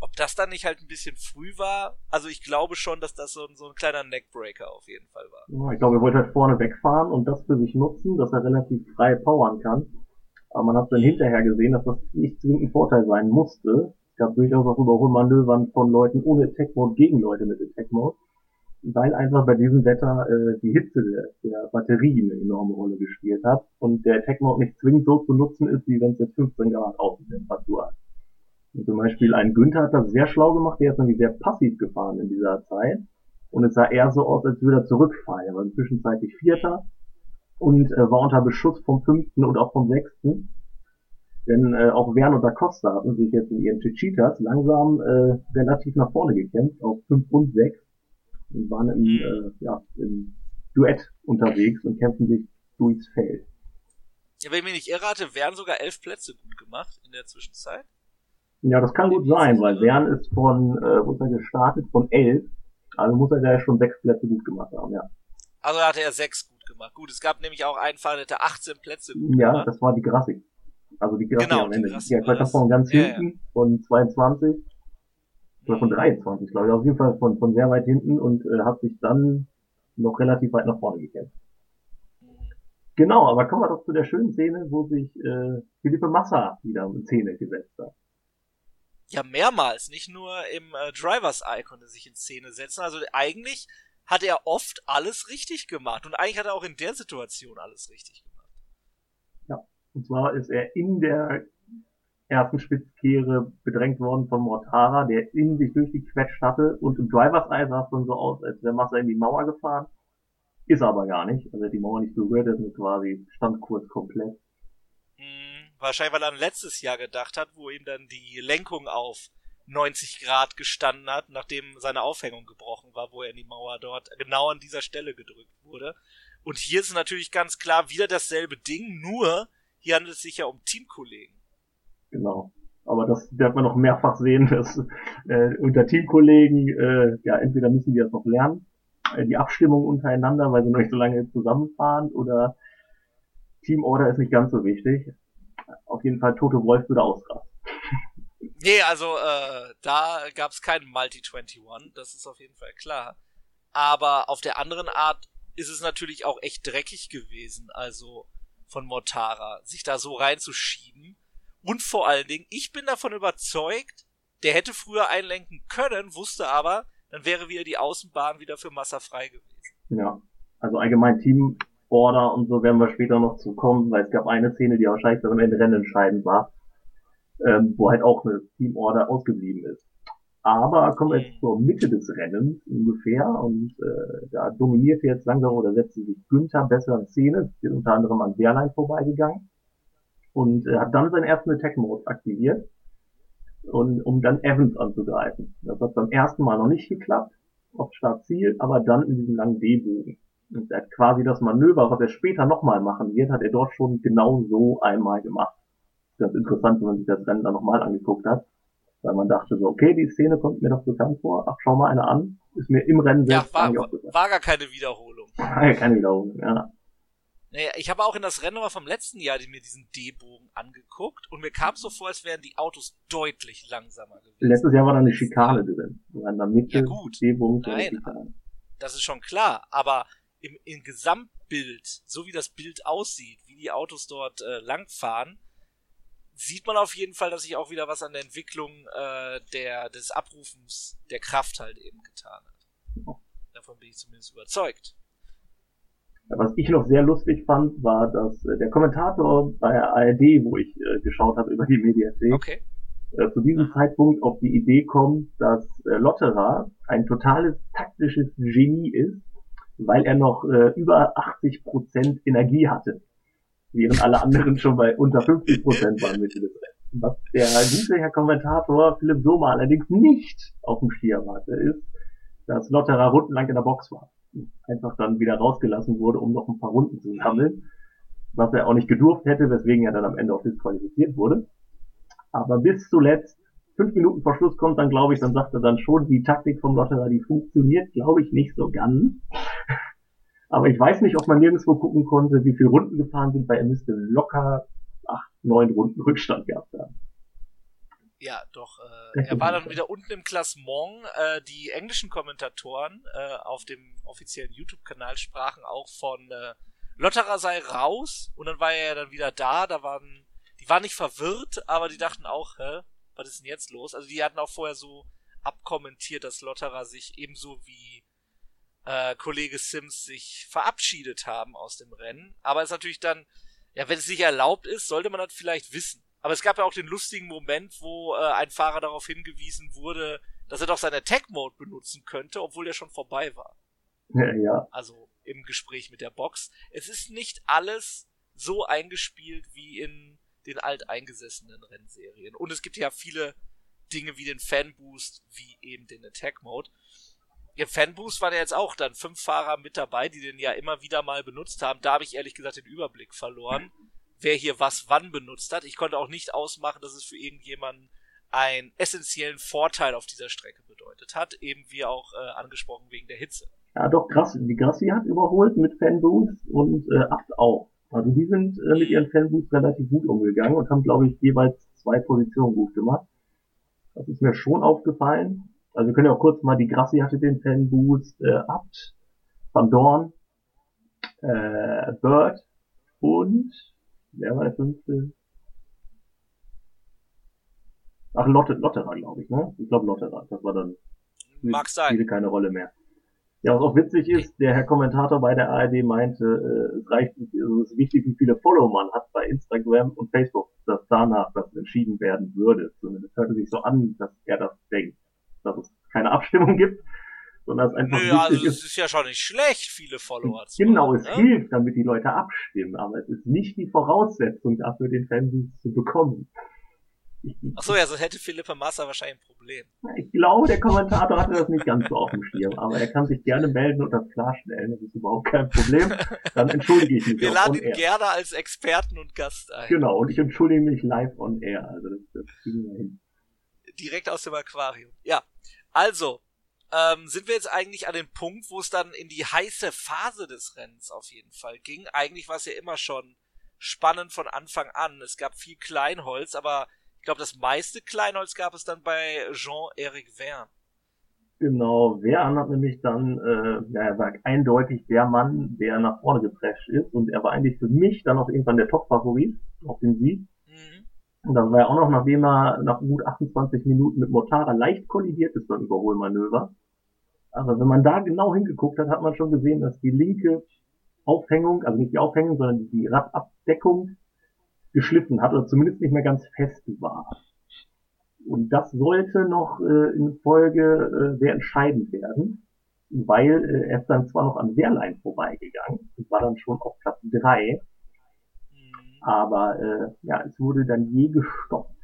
Ob das dann nicht halt ein bisschen früh war? Also ich glaube schon, dass das so, ein, so ein kleiner Neckbreaker auf jeden Fall war. Ja, ich glaube, er wollte halt vorne wegfahren und das für sich nutzen, dass er relativ frei powern kann. Aber man hat dann hinterher gesehen, dass das nicht zwingend ein Vorteil sein musste. Es gab durchaus auch Überholmanövern von Leuten ohne Attack Mode gegen Leute mit Attack Mode weil einfach bei diesem Wetter äh, die Hitze der, der Batterie eine enorme Rolle gespielt hat und der Attack Mode nicht zwingend so zu nutzen ist, wie wenn es jetzt 15 Grad Außentemperatur hat. Und zum Beispiel ein Günther hat das sehr schlau gemacht, der ist nämlich sehr passiv gefahren in dieser Zeit und es sah eher so aus, als würde er zurückfahren. Er war zwischenzeitlich Vierter und äh, war unter Beschuss vom Fünften und auch vom Sechsten. Denn äh, auch Wern und Da Costa hatten sich jetzt in ihren Chichitas langsam äh, relativ nach vorne gekämpft, auf 5 und 6 und waren im, mhm. äh, ja, im Duett unterwegs und kämpfen sich durchs Feld. Ja, wenn ich mich nicht irre, hatte Wern sogar elf Plätze gut gemacht in der Zwischenzeit. Ja, das kann gut sein, weil Wern ist von, äh, wo ist er gestartet? Von elf. Also muss er ja schon sechs Plätze gut gemacht haben, ja. Also hatte er sechs gut gemacht. Gut, es gab nämlich auch einen Fall, der hatte 18 Plätze gut ja, gemacht. Ja, das war die Grafik. Also die Grafik genau, am Ende. Die Grassi ja, ich von ganz hinten, ja, ja. von 22 oder von 23, glaube ich, auf jeden Fall von, von sehr weit hinten und äh, hat sich dann noch relativ weit nach vorne gekämpft. Genau, aber kommen wir doch zu der schönen Szene, wo sich äh, Philippe Massa wieder in Szene gesetzt hat. Ja, mehrmals, nicht nur im äh, Drivers Icon sich in Szene setzen. Also eigentlich hat er oft alles richtig gemacht und eigentlich hat er auch in der Situation alles richtig gemacht. Ja, und zwar ist er in der ersten Spitzkehre bedrängt worden von Mortara, der in sich durchgequetscht hatte und im Drivers Eye sah es dann so aus, als wäre Massa in die Mauer gefahren. Ist aber gar nicht. Also die Mauer nicht berührt, ist nur quasi stand kurz komplett. Hm, wahrscheinlich, weil er an letztes Jahr gedacht hat, wo ihm dann die Lenkung auf 90 Grad gestanden hat, nachdem seine Aufhängung gebrochen war, wo er in die Mauer dort genau an dieser Stelle gedrückt wurde. Und hier ist natürlich ganz klar wieder dasselbe Ding, nur hier handelt es sich ja um Teamkollegen. Genau. Aber das wird man noch mehrfach sehen, dass äh, unter Teamkollegen, äh, ja, entweder müssen die das noch lernen, äh, die Abstimmung untereinander, weil sie noch nicht so lange zusammenfahren, oder Teamorder ist nicht ganz so wichtig. Auf jeden Fall Tote Wolf würde ausrasten. Nee, also äh, da gab es keinen Multi-21, das ist auf jeden Fall klar. Aber auf der anderen Art ist es natürlich auch echt dreckig gewesen, also von Mortara, sich da so reinzuschieben und vor allen Dingen, ich bin davon überzeugt, der hätte früher einlenken können, wusste aber, dann wäre wieder die Außenbahn wieder für Massa frei gewesen. Ja, also allgemein Teamorder und so werden wir später noch zu kommen, weil es gab eine Szene, die wahrscheinlich dann am Ende Rennen entscheidend war, ähm, wo halt auch eine Teamorder ausgeblieben ist. Aber kommen wir jetzt zur Mitte des Rennens ungefähr und äh, da dominierte jetzt langsam oder setzte sich Günther besser in Szene, ist unter anderem an Wehrlein vorbeigegangen und äh, hat dann seinen ersten Attack-Mode aktiviert und um dann Evans anzugreifen. Das hat beim ersten Mal noch nicht geklappt, auf Start-Ziel, aber dann in diesem langen D-Bogen. Und er hat quasi das Manöver, was er später nochmal machen wird, hat er dort schon genau so einmal gemacht. Ganz interessant, wenn man sich das Rennen dann nochmal angeguckt hat. Weil man dachte so, okay, die Szene kommt mir doch bekannt vor. Ach, schau mal eine an. Ist mir im Rennen selbst ja, war, war gar keine Wiederholung. War keine Wiederholung, ja. Naja, ich habe auch in das Rennen vom letzten Jahr mir diesen D-Bogen angeguckt und mir kam so vor, als wären die Autos deutlich langsamer gewesen. Letztes Jahr war da eine Schikane drin. In der Mitte ja gut, nein, das ist schon klar, aber im, im Gesamtbild, so wie das Bild aussieht, wie die Autos dort äh, langfahren, sieht man auf jeden Fall, dass sich auch wieder was an der Entwicklung äh, der, des Abrufens der Kraft halt eben getan hat. Davon bin ich zumindest überzeugt. Was ich noch sehr lustig fand, war, dass äh, der Kommentator bei der ARD, wo ich äh, geschaut habe über die Mediathek, okay. äh, zu diesem Zeitpunkt auf die Idee kommt, dass äh, Lotterer ein totales taktisches Genie ist, weil er noch äh, über 80 Prozent Energie hatte, während alle anderen schon bei unter 50 Prozent waren Mitte des. Was der gute Herr Kommentator Philipp Sommer allerdings nicht auf dem Schirm hatte, ist, dass Lotterer rundenlang in der Box war einfach dann wieder rausgelassen wurde, um noch ein paar Runden zu sammeln, was er auch nicht gedurft hätte, weswegen er dann am Ende auch disqualifiziert wurde. Aber bis zuletzt, fünf Minuten vor Schluss kommt dann, glaube ich, dann sagt er dann schon, die Taktik vom Lotterer, die funktioniert, glaube ich, nicht so ganz. Aber ich weiß nicht, ob man nirgendwo gucken konnte, wie viele Runden gefahren sind, weil er müsste locker acht, neun Runden Rückstand gehabt haben. Ja, doch. Äh, er war dann wieder unten im Klassement. Äh, die englischen Kommentatoren äh, auf dem offiziellen YouTube-Kanal sprachen auch von äh, Lotterer sei raus und dann war er ja dann wieder da. Da waren, die waren nicht verwirrt, aber die dachten auch, hä, was ist denn jetzt los? Also die hatten auch vorher so abkommentiert, dass Lotterer sich ebenso wie äh, Kollege Sims sich verabschiedet haben aus dem Rennen. Aber es ist natürlich dann, ja, wenn es nicht erlaubt ist, sollte man das vielleicht wissen. Aber es gab ja auch den lustigen Moment, wo äh, ein Fahrer darauf hingewiesen wurde, dass er doch seinen Attack-Mode benutzen könnte, obwohl der schon vorbei war. Ja, ja. Also im Gespräch mit der Box. Es ist nicht alles so eingespielt wie in den alteingesessenen Rennserien. Und es gibt ja viele Dinge wie den Fanboost, wie eben den Attack Mode. Im Fanboost waren ja jetzt auch dann fünf Fahrer mit dabei, die den ja immer wieder mal benutzt haben. Da habe ich ehrlich gesagt den Überblick verloren wer hier was wann benutzt hat. Ich konnte auch nicht ausmachen, dass es für irgendjemanden einen essentiellen Vorteil auf dieser Strecke bedeutet hat, eben wie auch äh, angesprochen wegen der Hitze. Ja, doch krass. Die Grassi hat überholt mit Fanboost und äh, Abt auch. Also die sind äh, mit ihren Fanboosts relativ gut umgegangen und haben, glaube ich, jeweils zwei Positionen gut gemacht. Das ist mir schon aufgefallen. Also wir können ja auch kurz mal, die Grassi hatte den Fanboost, äh, Abt, Van Dorn, äh, Bird und Wer war der fünfte? Ach, Lotte, Lotterer, glaube ich, ne? Ich glaube Lotterer. Das war dann. Mag sein. Spielte keine Rolle mehr. Ja, was auch witzig ist, der Herr Kommentator bei der ARD meinte, äh, es reicht, also es ist wichtig, wie viele Follower man hat bei Instagram und Facebook, dass danach das entschieden werden würde. Zumindest hörte sich so an, dass er das denkt. Dass es keine Abstimmung gibt, sondern es einfach Nö, also es ist ja schon nicht schlecht, viele Follower zu Genau, es ne? hilft, damit die Leute abstimmen, aber es ist nicht die Voraussetzung dafür, den Fandienst zu bekommen. Ach so, ja, so hätte Philippa Massa wahrscheinlich ein Problem. Ich glaube, der Kommentator hatte das nicht ganz so auf dem Schirm, aber er kann sich gerne melden und das klarstellen, das ist überhaupt kein Problem. Dann entschuldige ich mich. Wir laden ihn gerne als Experten und Gast ein. Genau, und ich entschuldige mich live on air, also das, das kriegen wir hin. Direkt aus dem Aquarium. Ja, also, ähm, sind wir jetzt eigentlich an dem Punkt, wo es dann in die heiße Phase des Rennens auf jeden Fall ging. Eigentlich war es ja immer schon spannend von Anfang an. Es gab viel Kleinholz, aber ich glaube, das meiste Kleinholz gab es dann bei Jean-Éric Verne. Genau, Verne hat nämlich dann, äh, ja, er war eindeutig der Mann, der nach vorne geprescht ist und er war eigentlich für mich dann auch irgendwann der Top-Favorit auf den Sieg. Und dann war er auch noch, nachdem er nach gut 28 Minuten mit Mortara leicht kollidiert ist beim Überholmanöver. Aber wenn man da genau hingeguckt hat, hat man schon gesehen, dass die linke Aufhängung, also nicht die Aufhängung, sondern die Radabdeckung geschliffen hat oder zumindest nicht mehr ganz fest war. Und das sollte noch äh, in Folge äh, sehr entscheidend werden, weil äh, er ist dann zwar noch an Wehrlein vorbeigegangen und war dann schon auf Platz drei. Aber äh, ja, es wurde dann je gestoppt.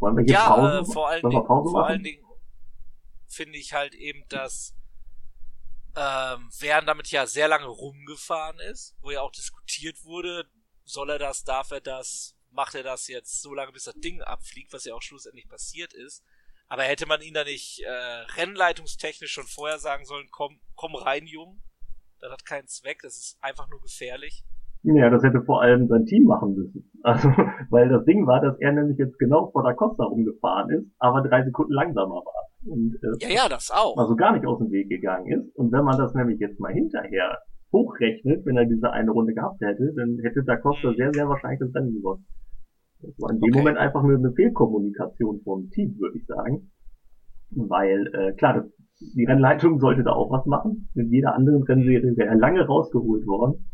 Wollen wir hier ja, Pause, äh, vor allen Dingen, vor allen Dingen finde ich halt eben, dass ähm, während damit ja sehr lange rumgefahren ist, wo ja auch diskutiert wurde, soll er das, darf er das, macht er das jetzt so lange, bis das Ding abfliegt, was ja auch schlussendlich passiert ist. Aber hätte man ihn da nicht äh, rennleitungstechnisch schon vorher sagen sollen, komm, komm rein, Jung. Das hat keinen Zweck, das ist einfach nur gefährlich. Ja, das hätte vor allem sein Team machen müssen. Also, weil das Ding war, dass er nämlich jetzt genau vor der Costa rumgefahren ist, aber drei Sekunden langsamer war. Und, äh, ja, ja, das auch. Also gar nicht aus dem Weg gegangen ist. Und wenn man das nämlich jetzt mal hinterher hochrechnet, wenn er diese eine Runde gehabt hätte, dann hätte Da Costa mhm. sehr, sehr wahrscheinlich das Rennen gewonnen. Das war in dem okay. Moment einfach nur eine Fehlkommunikation vom Team, würde ich sagen. Weil, äh, klar, das, die Rennleitung sollte da auch was machen. Mit jeder anderen Rennserie wäre er lange rausgeholt worden.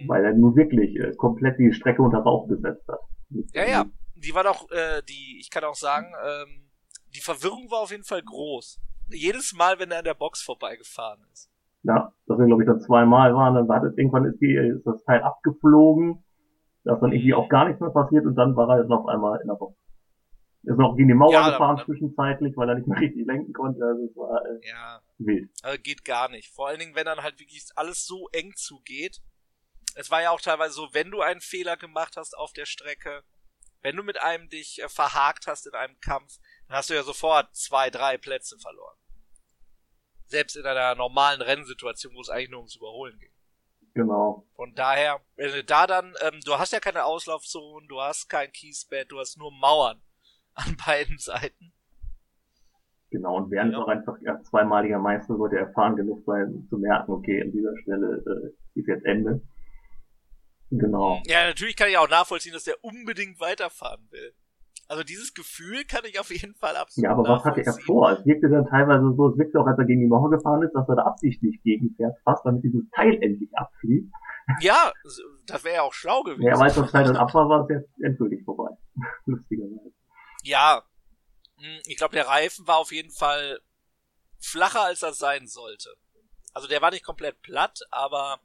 Mhm. Weil er nur wirklich äh, komplett die Strecke unter Rauch besetzt hat. Ja, ja. Die war doch, äh, die, ich kann auch sagen, ähm, die Verwirrung war auf jeden Fall groß. Jedes Mal, wenn er an der Box vorbeigefahren ist. Ja, dass wir, glaube ich, dann zweimal waren, dann war das, irgendwann ist, die, ist das Teil abgeflogen, dass dann irgendwie auch gar nichts mehr passiert und dann war er dann auf einmal in der Box. Ist noch gegen die Mauer ja, gefahren dann, zwischenzeitlich, weil er nicht mehr richtig lenken konnte. Also es war äh, ja, wild. Also geht gar nicht. Vor allen Dingen, wenn dann halt wirklich alles so eng zugeht. Es war ja auch teilweise so, wenn du einen Fehler gemacht hast auf der Strecke, wenn du mit einem dich äh, verhakt hast in einem Kampf, dann hast du ja sofort zwei, drei Plätze verloren. Selbst in einer normalen Rennsituation, wo es eigentlich nur ums Überholen ging. Genau. Von daher, wenn du da dann, ähm, du hast ja keine Auslaufzonen, du hast kein Kiesbett, du hast nur Mauern an beiden Seiten. Genau, und während ja. auch einfach ja, zweimaliger Meister sollte erfahren genug sein, zu merken, okay, an dieser Stelle äh, ist jetzt Ende. Genau. Ja, natürlich kann ich auch nachvollziehen, dass der unbedingt weiterfahren will. Also dieses Gefühl kann ich auf jeden Fall absolut Ja, aber was hatte er vor? Es wirkte dann teilweise so, es wirkte auch, als er gegen die Mauer gefahren ist, dass er da absichtlich gegenfährt, fast damit dieses Teil endlich abfliegt. Ja, das wäre ja auch schlau gewesen. Ja, als das Teil dann ab war, war es jetzt endgültig vorbei. Lustigerweise. Ja, hm, ich glaube, der Reifen war auf jeden Fall flacher, als er sein sollte. Also der war nicht komplett platt, aber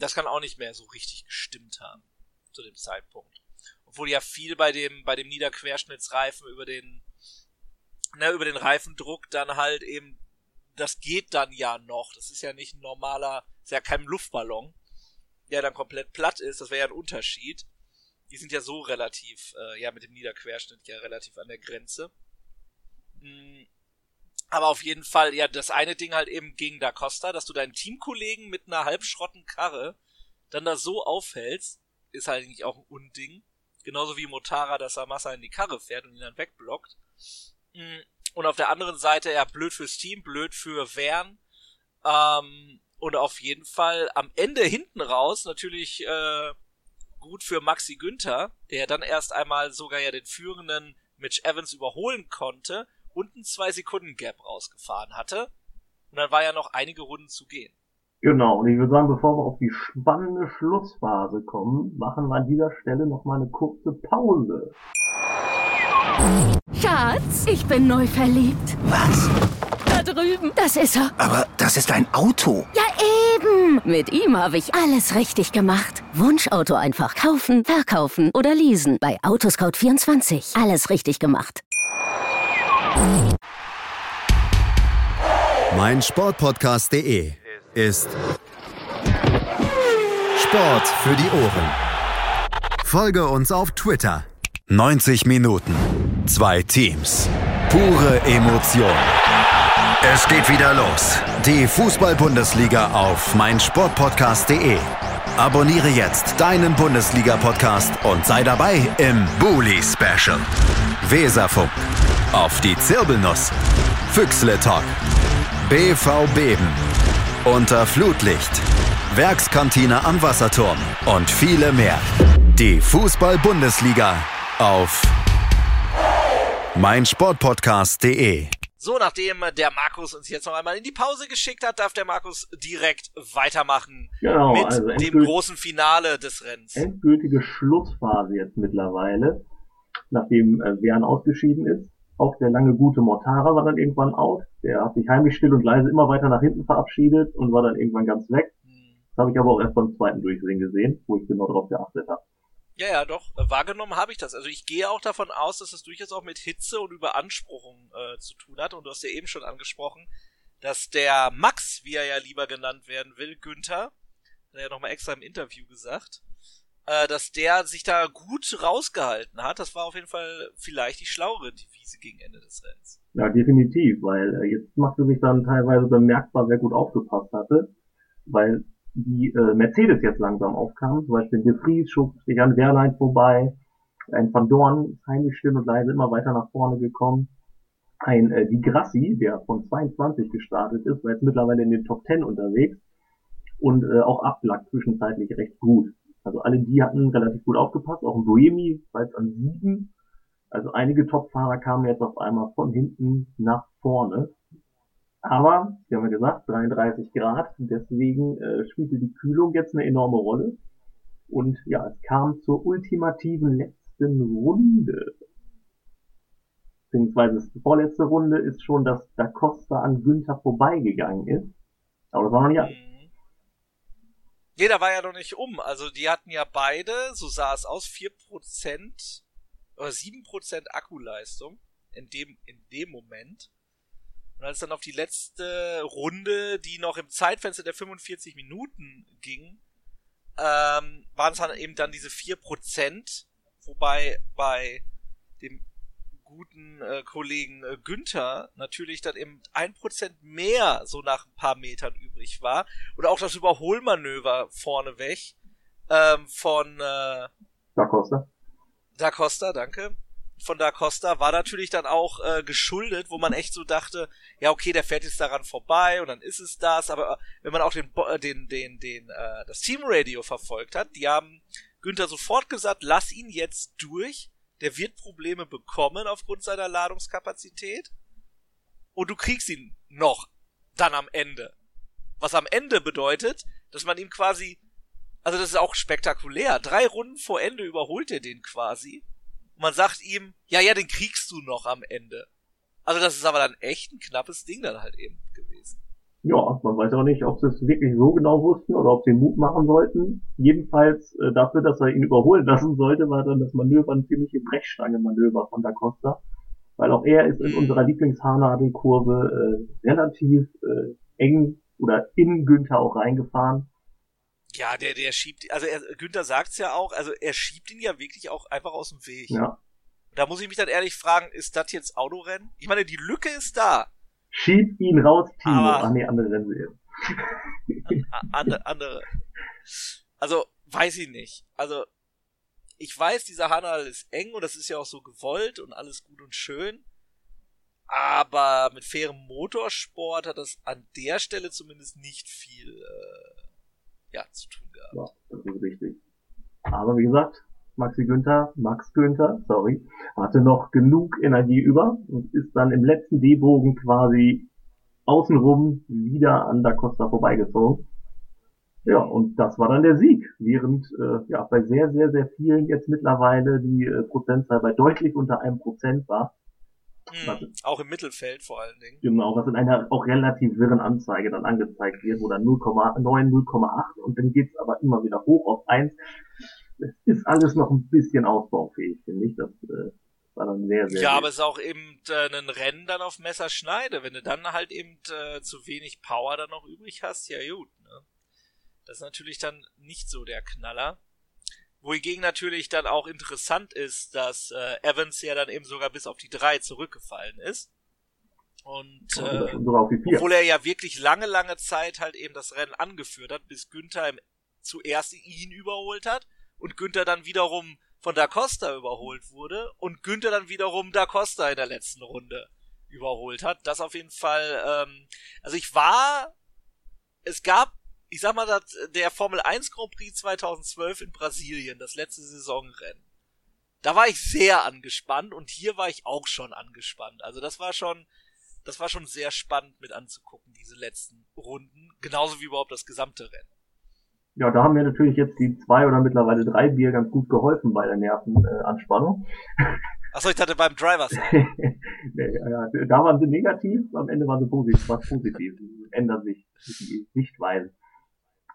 das kann auch nicht mehr so richtig gestimmt haben zu dem Zeitpunkt obwohl ja viel bei dem, bei dem Niederquerschnittsreifen über den, ne, über den Reifendruck dann halt eben, das geht dann ja noch. Das ist ja nicht ein normaler, ist ja kein Luftballon, der dann komplett platt ist. Das wäre ja ein Unterschied. Die sind ja so relativ, äh, ja, mit dem Niederquerschnitt ja relativ an der Grenze. Aber auf jeden Fall, ja, das eine Ding halt eben gegen Da Costa, dass du deinen Teamkollegen mit einer halbschrotten Karre dann da so aufhältst, ist halt eigentlich auch ein Unding. Genauso wie Motara, dass er Massa in die Karre fährt und ihn dann wegblockt. Mm, und auf der anderen Seite, ja, blöd fürs Team, blöd für Wern. Ähm, und auf jeden Fall am Ende hinten raus natürlich äh, gut für Maxi Günther, der dann erst einmal sogar ja den führenden Mitch Evans überholen konnte und einen zwei Sekunden Gap rausgefahren hatte. Und dann war ja noch einige Runden zu gehen. Genau, und ich würde sagen, bevor wir auf die spannende Schlussphase kommen, machen wir an dieser Stelle nochmal eine kurze Pause. Schatz, ich bin neu verliebt. Was? Da drüben. Das ist er. Aber das ist ein Auto. Ja, eben. Mit ihm habe ich alles richtig gemacht. Wunschauto einfach kaufen, verkaufen oder leasen. Bei Autoscout24. Alles richtig gemacht. Mein Sportpodcast.de ist Sport für die Ohren. Folge uns auf Twitter. 90 Minuten. Zwei Teams. Pure Emotion. Es geht wieder los. Die Fußball-Bundesliga auf meinsportpodcast.de. Abonniere jetzt deinen Bundesliga-Podcast und sei dabei im Bully-Special. Weserfunk. Auf die Zirbelnuss. Füchsle Talk. BV Beben unter Flutlicht, Werkskantine am Wasserturm und viele mehr. Die Fußball-Bundesliga auf meinsportpodcast.de. So, nachdem der Markus uns jetzt noch einmal in die Pause geschickt hat, darf der Markus direkt weitermachen genau, mit also dem großen Finale des Rennens. Endgültige Schlussphase jetzt mittlerweile. Nachdem äh, Wern ausgeschieden ist. Auch der lange gute Mortara war dann irgendwann out. Der hat sich heimlich still und leise immer weiter nach hinten verabschiedet und war dann irgendwann ganz weg. Das habe ich aber auch erst beim zweiten Durchsehen gesehen, wo ich genau darauf geachtet habe. Ja, ja, doch. Äh, wahrgenommen habe ich das. Also ich gehe auch davon aus, dass es durchaus auch mit Hitze und Überanspruchung äh, zu tun hat. Und du hast ja eben schon angesprochen, dass der Max, wie er ja lieber genannt werden will, Günther, hat er ja nochmal extra im Interview gesagt, äh, dass der sich da gut rausgehalten hat. Das war auf jeden Fall vielleicht die schlauere Devise gegen Ende des Rennens. Ja, definitiv, weil äh, jetzt machte sich dann teilweise bemerkbar, wer gut aufgepasst hatte, weil die äh, Mercedes jetzt langsam aufkam. Zum Beispiel De Vries schob sich an Wehrlein vorbei. Ein Van Dorn heimlich still und leise immer weiter nach vorne gekommen. Ein äh, Di Grassi, der von 22 gestartet ist, war jetzt mittlerweile in den Top 10 unterwegs und äh, auch ablag zwischenzeitlich recht gut. Also alle die hatten relativ gut aufgepasst, auch ein Boemi jetzt an sieben. Also einige Top-Fahrer kamen jetzt auf einmal von hinten nach vorne. Aber, wie haben wir gesagt, 33 Grad, deswegen äh, spielte die Kühlung jetzt eine enorme Rolle. Und ja, es kam zur ultimativen letzten Runde. Beziehungsweise die vorletzte Runde ist schon, dass Da Costa an Günther vorbeigegangen ist. Aber das war noch nicht alles. Jeder war ja noch nicht um. Also die hatten ja beide, so sah es aus, 4% oder 7% Akkuleistung in dem, in dem Moment. Und als dann auf die letzte Runde, die noch im Zeitfenster der 45 Minuten ging, ähm, waren es dann eben dann diese 4%, wobei bei dem guten äh, Kollegen äh, Günther natürlich dann eben ein Prozent mehr so nach ein paar Metern übrig war. Oder auch das Überholmanöver vorneweg ähm, von äh, Da Costa. Da Costa, danke von Da Costa war natürlich dann auch äh, geschuldet, wo man echt so dachte, ja okay, der fährt jetzt daran vorbei und dann ist es das, aber äh, wenn man auch den äh, den den den äh, das Teamradio verfolgt hat, die haben Günther sofort gesagt, lass ihn jetzt durch, der wird Probleme bekommen aufgrund seiner Ladungskapazität und du kriegst ihn noch dann am Ende. Was am Ende bedeutet, dass man ihm quasi also das ist auch spektakulär. Drei Runden vor Ende überholt er den quasi man sagt ihm, ja, ja, den kriegst du noch am Ende. Also das ist aber dann echt ein knappes Ding dann halt eben gewesen. Ja, man weiß auch nicht, ob sie es wirklich so genau wussten oder ob sie Mut machen wollten. Jedenfalls äh, dafür, dass er ihn überholen lassen sollte, war dann das Manöver ein ziemliche Brechstange-Manöver von Da Costa. Weil auch er ist in unserer Lieblingshaarnadelkurve äh, relativ äh, eng oder in Günther auch reingefahren. Ja, der, der schiebt, also er, Günther sagt's ja auch, also er schiebt ihn ja wirklich auch einfach aus dem Weg. Ja. Da muss ich mich dann ehrlich fragen, ist das jetzt Autorennen? Ich meine, die Lücke ist da. Schieb ihn raus, Timo. Aber, ah, nee, andere Rennen jetzt. andere, andere. Also, weiß ich nicht. Also, ich weiß, dieser Hanal ist eng und das ist ja auch so gewollt und alles gut und schön. Aber mit fairem Motorsport hat das an der Stelle zumindest nicht viel äh, ja, zu tun gehabt. Ja, das ist richtig. Aber wie gesagt, Maxi Günther, Max Günther, sorry, hatte noch genug Energie über und ist dann im letzten D-Bogen quasi außenrum wieder an Da Costa vorbeigezogen. Ja, und das war dann der Sieg, während äh, ja bei sehr, sehr, sehr vielen jetzt mittlerweile die äh, Prozentzahl bei deutlich unter einem Prozent war. Mhm, auch im Mittelfeld vor allen Dingen. Genau, was in einer auch relativ wirren Anzeige dann angezeigt wird, wo dann 0,9, 0,8 und dann geht's aber immer wieder hoch auf 1. Es ist alles noch ein bisschen ausbaufähig, finde ich. Das äh, war dann sehr, sehr. Ja, aber es ist auch eben äh, ein Rennen dann auf Messerschneide. Wenn du dann halt eben äh, zu wenig Power dann noch übrig hast, ja gut. Ne? Das ist natürlich dann nicht so der Knaller. Wohingegen natürlich dann auch interessant ist, dass äh, Evans ja dann eben sogar bis auf die drei zurückgefallen ist. Und äh, obwohl er ja wirklich lange, lange Zeit halt eben das Rennen angeführt hat, bis Günther zuerst ihn überholt hat und Günther dann wiederum von Da Costa überholt wurde und Günther dann wiederum Da Costa in der letzten Runde überholt hat. Das auf jeden Fall, ähm, also ich war, es gab ich sag mal, das, der Formel 1 Grand Prix 2012 in Brasilien, das letzte Saisonrennen. Da war ich sehr angespannt und hier war ich auch schon angespannt. Also das war schon, das war schon sehr spannend mit anzugucken, diese letzten Runden. Genauso wie überhaupt das gesamte Rennen. Ja, da haben mir natürlich jetzt die zwei oder mittlerweile drei Bier ganz gut geholfen bei der Nervenanspannung. Achso, ich dachte beim Driver. ja, da waren sie negativ, am Ende waren sie positiv, was positiv. Ändern sich die Sichtweisen.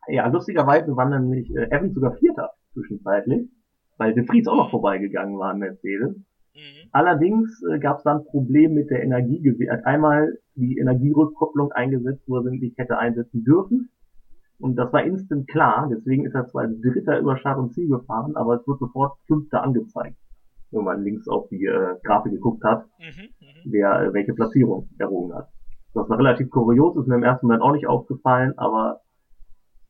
Ja, lustigerweise waren nämlich äh, Evans sogar Vierter zwischenzeitlich, weil De Vries auch noch vorbeigegangen war an Mercedes. Mhm. Allerdings äh, gab es dann ein Problem mit der Energie. Er hat einmal die Energierückkopplung eingesetzt, wo er sie nicht hätte einsetzen dürfen. Und das war instant klar, deswegen ist er zwar als Dritter über Start und Ziel gefahren, aber es wird sofort Fünfter angezeigt, wenn man links auf die äh, Grafik geguckt hat, mhm, mhm. wer äh, welche Platzierung errungen hat. Das war relativ kurios, ist mir im ersten Moment auch nicht aufgefallen, aber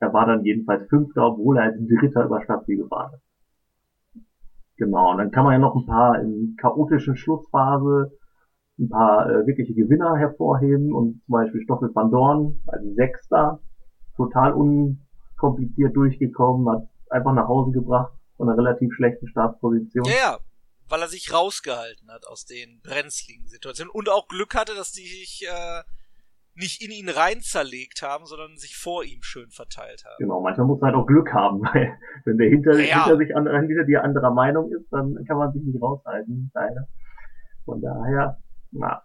er war dann jedenfalls Fünfter, obwohl er als Dritter über Stadtziel gefahren ist. Genau, und dann kann man ja noch ein paar in chaotischen Schlussphase ein paar äh, wirkliche Gewinner hervorheben und zum Beispiel Stoffel van Dorn als Sechster, total unkompliziert durchgekommen, hat einfach nach Hause gebracht von einer relativ schlechten Startposition. Ja, ja, weil er sich rausgehalten hat aus den brenzligen Situationen und auch Glück hatte, dass die sich äh, nicht in ihn rein zerlegt haben, sondern sich vor ihm schön verteilt haben. Genau, manchmal muss man halt auch Glück haben, weil wenn der hinter, ja. hinter sich an, hinter dir anderer Meinung ist, dann kann man sich nicht raushalten. Leider. Von daher, na.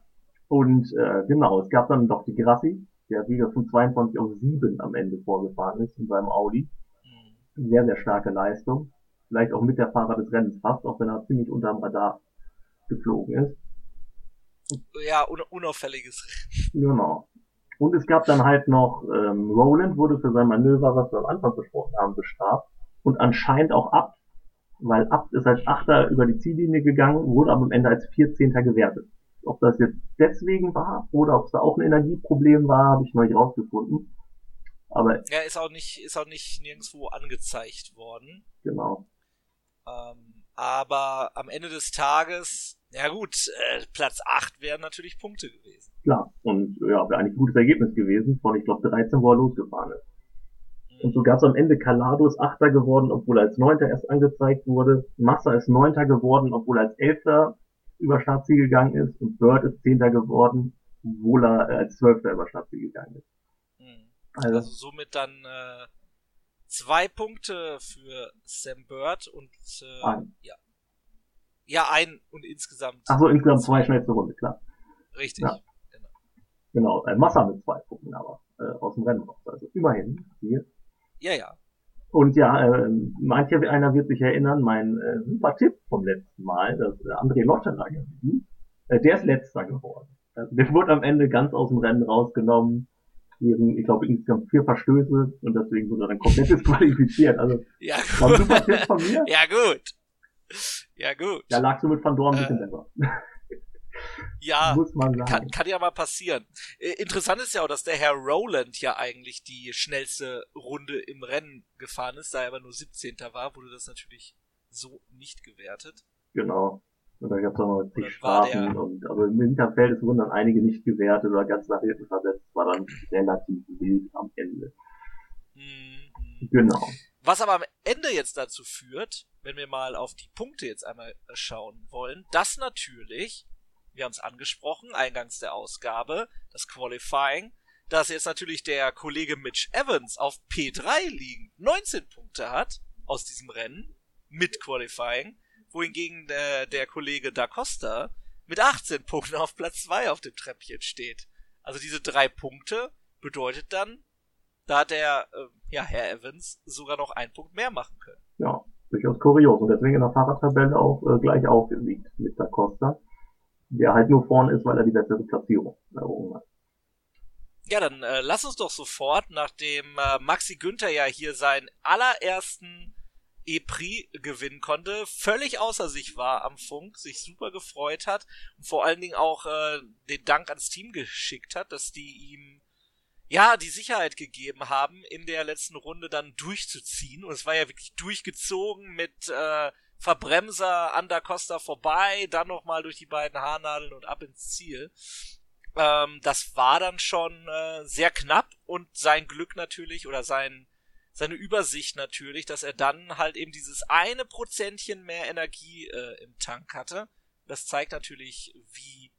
Und äh, genau, es gab dann doch die Grassi, der wieder von 22 auf 7 am Ende vorgefahren ist in seinem Audi. Mhm. Sehr, sehr starke Leistung. Vielleicht auch mit der Fahrer des Rennens fast, auch wenn er ziemlich unterm Radar geflogen ist. Ja, un unauffälliges Rennen. Genau. Und es gab dann halt noch, ähm, Roland wurde für sein Manöver, was wir am Anfang besprochen haben, bestraft. Und anscheinend auch Abt, weil Abt ist als Achter über die Ziellinie gegangen, wurde aber am Ende als Vierzehnter gewertet. Ob das jetzt deswegen war oder ob es da auch ein Energieproblem war, habe ich noch nicht rausgefunden. Aber ja, ist auch nicht, ist auch nicht nirgendwo angezeigt worden. Genau. Ähm, aber am Ende des Tages, ja gut, äh, Platz 8 wären natürlich Punkte gewesen. Klar. Und ja, wäre eigentlich ein gutes Ergebnis gewesen von, ich glaube, 13, wo er losgefahren ist. Und so gab es am Ende Calado ist Achter geworden, obwohl er als Neunter erst angezeigt wurde. Massa ist Neunter geworden, obwohl er als Elfter über Startziel gegangen ist. Und Bird ist Zehnter geworden, obwohl er äh, als Zwölfter über Startziel gegangen ist. Mhm. Also, also, somit dann äh, zwei Punkte für Sam Bird und äh, ein. ja. Ja, ein und insgesamt. Ach so, insgesamt zwei schnellste Runde, klar. Richtig. Ja. Genau, äh, Massa mit zwei Punkten aber äh, aus dem Rennen raus. Also immerhin hier. Ja, ja. Und ja, äh, mancher einer wird sich erinnern, mein äh, super Tipp vom letzten Mal, das äh, André Lotterer gewesen, äh, der ist letzter geworden. Also, der wurde am Ende ganz aus dem Rennen rausgenommen, wegen, ich glaube, insgesamt vier Verstöße und deswegen wurde er dann komplett disqualifiziert. Also ja, gut. war ein super Tipp von mir. Ja, gut. Ja, gut. Da lagst du mit Van Dorn ein bisschen äh, besser. Ja, kann, kann ja mal passieren. Äh, interessant ist ja auch, dass der Herr Rowland ja eigentlich die schnellste Runde im Rennen gefahren ist, da er aber nur 17. war, wurde das natürlich so nicht gewertet. Genau. Und da gab es auch noch zig Strafen und aber im Hinterfeld wurden dann einige nicht gewertet oder ganz nach hinten versetzt, war dann relativ wild am Ende. Mhm. Genau. Was aber am Ende jetzt dazu führt, wenn wir mal auf die Punkte jetzt einmal schauen wollen, dass natürlich wir haben es angesprochen, eingangs der Ausgabe, das Qualifying, dass jetzt natürlich der Kollege Mitch Evans auf P3 liegend 19 Punkte hat aus diesem Rennen mit Qualifying, wohingegen der, der Kollege Da Costa mit 18 Punkten auf Platz 2 auf dem Treppchen steht. Also diese drei Punkte bedeutet dann, da hat der äh, ja, Herr Evans sogar noch einen Punkt mehr machen können. Ja, durchaus kurios und deswegen in der Fahrradtabelle auch äh, gleich aufgelegt mit Da Costa der halt nur vorne ist, weil er die bessere Platzierung errungen hat. Ja, dann äh, lass uns doch sofort, nachdem äh, Maxi Günther ja hier seinen allerersten E-Prix gewinnen konnte, völlig außer sich war am Funk, sich super gefreut hat und vor allen Dingen auch äh, den Dank ans Team geschickt hat, dass die ihm ja die Sicherheit gegeben haben, in der letzten Runde dann durchzuziehen. Und es war ja wirklich durchgezogen mit äh, Verbremser an der Costa vorbei, dann nochmal durch die beiden Haarnadeln und ab ins Ziel. Ähm, das war dann schon äh, sehr knapp und sein Glück natürlich oder sein seine Übersicht natürlich, dass er dann halt eben dieses eine Prozentchen mehr Energie äh, im Tank hatte. Das zeigt natürlich, wie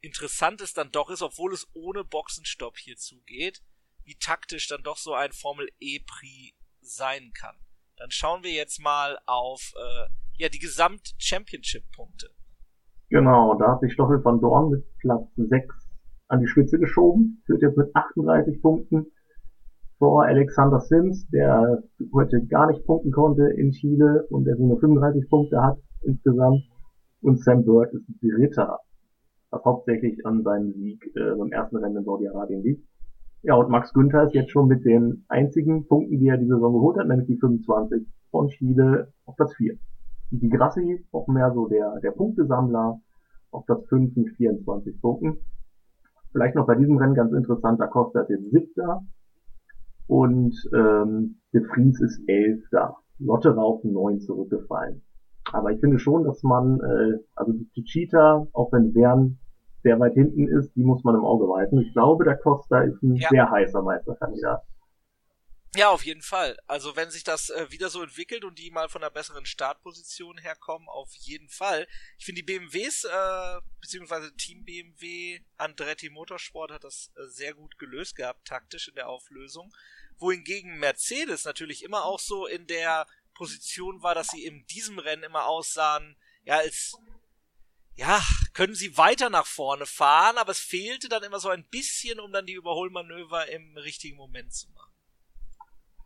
interessant es dann doch ist, obwohl es ohne Boxenstopp hier zugeht, wie taktisch dann doch so ein Formel E Prix sein kann. Dann schauen wir jetzt mal auf äh, ja die Gesamt-Championship-Punkte. Genau, da hat sich Stoffel van Dorn mit Platz 6 an die Spitze geschoben, führt jetzt mit 38 Punkten vor Alexander Sims, der heute gar nicht punkten konnte in Chile und der nur 35 Punkte hat insgesamt. Und Sam Bird ist Dritter, was hauptsächlich an seinem Sieg äh, beim ersten Rennen in Saudi-Arabien liegt. Ja, und Max Günther ist jetzt schon mit den einzigen Punkten, die er die Saison geholt hat, nämlich die 25 von Chile auf Platz 4. Die Grassi, auch mehr so der, der Punktesammler, auf Platz 5 mit 24 Punkten. Vielleicht noch bei diesem Rennen ganz interessant, da Costa ist jetzt siebter und ähm, De Vries ist elfter. Lotte war auf neun zurückgefallen. Aber ich finde schon, dass man, äh, also die Cheetah, auch wenn Bern sehr weit hinten ist, die muss man im Auge behalten. Ich glaube, der Costa ist ein ja. sehr heißer Meisterkandidat. Ja, auf jeden Fall. Also wenn sich das äh, wieder so entwickelt und die mal von einer besseren Startposition herkommen, auf jeden Fall. Ich finde die BMWs, äh, beziehungsweise Team BMW, Andretti Motorsport hat das äh, sehr gut gelöst gehabt, taktisch in der Auflösung. Wohingegen Mercedes natürlich immer auch so in der Position war, dass sie in diesem Rennen immer aussahen, ja, als ja, können sie weiter nach vorne fahren, aber es fehlte dann immer so ein bisschen, um dann die Überholmanöver im richtigen Moment zu machen.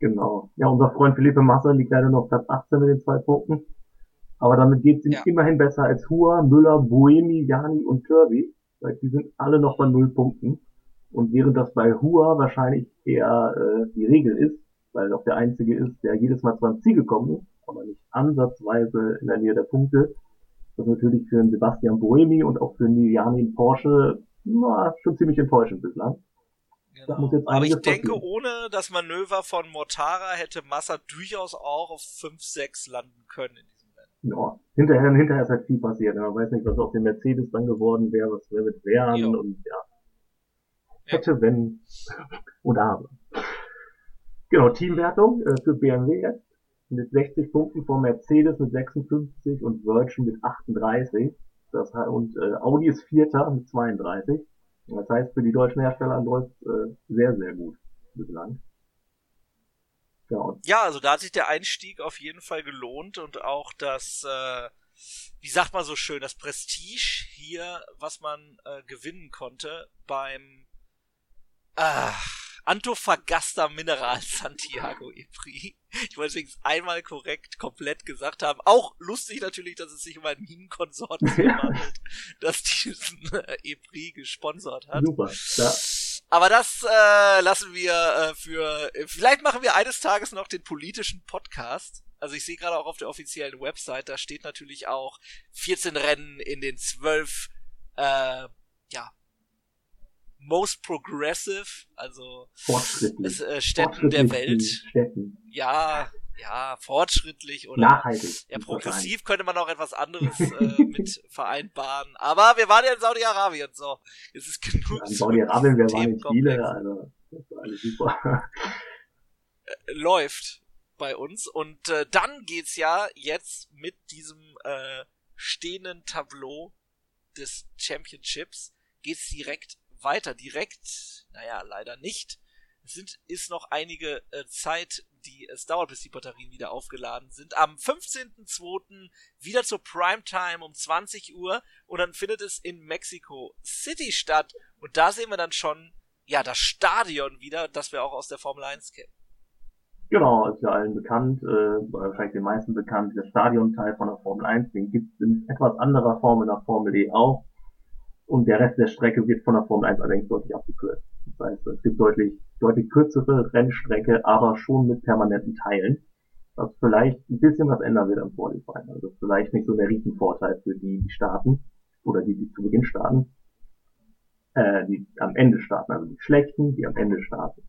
Genau. Ja, unser Freund Philippe Massa liegt leider noch Platz 18 mit den zwei Punkten. Aber damit geht es ihm ja. immerhin besser als Hua, Müller, Boemi, Jani und Kirby, weil die sind alle noch bei null Punkten. Und während das bei Hua wahrscheinlich eher äh, die Regel ist, weil er auch der Einzige ist, der jedes Mal zwar ins Ziel gekommen ist, aber nicht ansatzweise in der Nähe der Punkte, das natürlich für einen Sebastian Boemi und auch für einen Janin Porsche na, schon ziemlich enttäuschend bislang. Genau. Aber ich denke, passieren. ohne das Manöver von Mortara hätte Massa durchaus auch auf 5-6 landen können in diesem Rennen. Ja, hinterher, hinterher ist halt viel passiert. Man weiß nicht, was auf dem Mercedes dann geworden wäre, was wäre mit wären jo. und ja. Hätte, ja. wenn oder aber. Genau, Teamwertung äh, für BMW jetzt mit 60 Punkten vor Mercedes mit 56 und Virgin mit 38. Das, und äh, Audi ist Vierter mit 32. Das heißt, für die deutschen Hersteller läuft äh, sehr, sehr gut bislang. Ja, ja, also da hat sich der Einstieg auf jeden Fall gelohnt und auch das, äh, wie sagt man so schön, das Prestige hier, was man äh, gewinnen konnte beim ach, Antofagasta Mineral Santiago Epri. Ich wollte es einmal korrekt komplett gesagt haben. Auch lustig natürlich, dass es sich um ein Minenkonsortium handelt, das diesen äh, Epri gesponsert hat. Super. Ja. Aber das äh, lassen wir äh, für. Äh, vielleicht machen wir eines Tages noch den politischen Podcast. Also ich sehe gerade auch auf der offiziellen Website, da steht natürlich auch 14 Rennen in den 12 äh, ja, most progressive, also es, äh, Städten der Welt. Städten. Ja, ja, fortschrittlich oder nachhaltig. Ja, progressiv könnte man auch etwas anderes äh, mit vereinbaren. Aber wir waren ja in Saudi-Arabien, so. Es ist genug. Ja, in Saudi-Arabien, wir waren in Chile, also das ist alles super. Äh, läuft bei uns. Und äh, dann geht's ja jetzt mit diesem äh, stehenden Tableau des Championships geht's direkt weiter direkt, naja, leider nicht. Es sind, ist noch einige äh, Zeit, die es dauert, bis die Batterien wieder aufgeladen sind. Am 15.02. wieder zur Primetime um 20 Uhr und dann findet es in Mexico City statt. Und da sehen wir dann schon, ja, das Stadion wieder, das wir auch aus der Formel 1 kennen. Genau, ist ja allen bekannt, äh, wahrscheinlich den meisten bekannt, der Stadionteil von der Formel 1, den gibt es in etwas anderer Form in der Formel E auch und der Rest der Strecke wird von der Formel 1 allerdings deutlich abgekürzt. Das heißt, es gibt deutlich, deutlich kürzere Rennstrecke, aber schon mit permanenten Teilen, was vielleicht ein bisschen was ändern wird am Qualifying. Also vielleicht nicht so der Riesenvorteil für die, die starten oder die, die zu Beginn starten, äh, die am Ende starten, also die schlechten, die am Ende starten.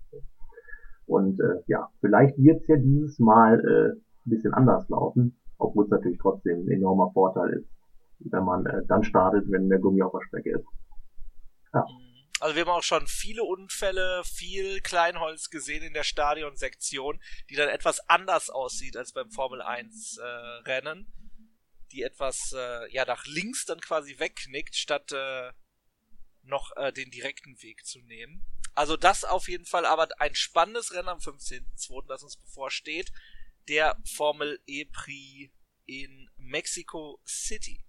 Und äh, ja, vielleicht wird es ja dieses Mal äh, ein bisschen anders laufen, obwohl es natürlich trotzdem ein enormer Vorteil ist, wenn man äh, dann startet, wenn der Gummi auf der Strecke ist. Ja. Also wir haben auch schon viele Unfälle, viel Kleinholz gesehen in der Stadionsektion, die dann etwas anders aussieht als beim Formel 1 äh, Rennen, die etwas äh, ja nach links dann quasi wegknickt, statt äh, noch äh, den direkten Weg zu nehmen. Also das auf jeden Fall aber ein spannendes Rennen am 15.02., das uns bevorsteht, der Formel E Prix in Mexico City.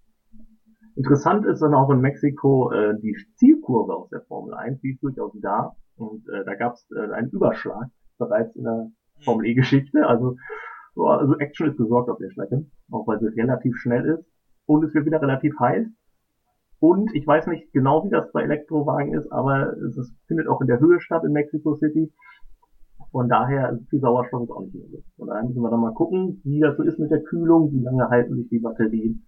Interessant ist dann auch in Mexiko äh, die Zielkurve aus der Formel 1, die ist durchaus da. Und äh, da gab es äh, einen Überschlag bereits in der Formel E-Geschichte. Also, also Action ist gesorgt auf der Strecke, auch weil sie relativ schnell ist. Und es wird wieder relativ heiß. Und ich weiß nicht genau, wie das bei Elektrowagen ist, aber es findet auch in der Höhe statt in Mexico City. Von daher ist viel Sauerstoff ist auch nicht mehr so. Von daher müssen wir dann mal gucken, wie das so ist mit der Kühlung, wie lange halten sich die Batterien.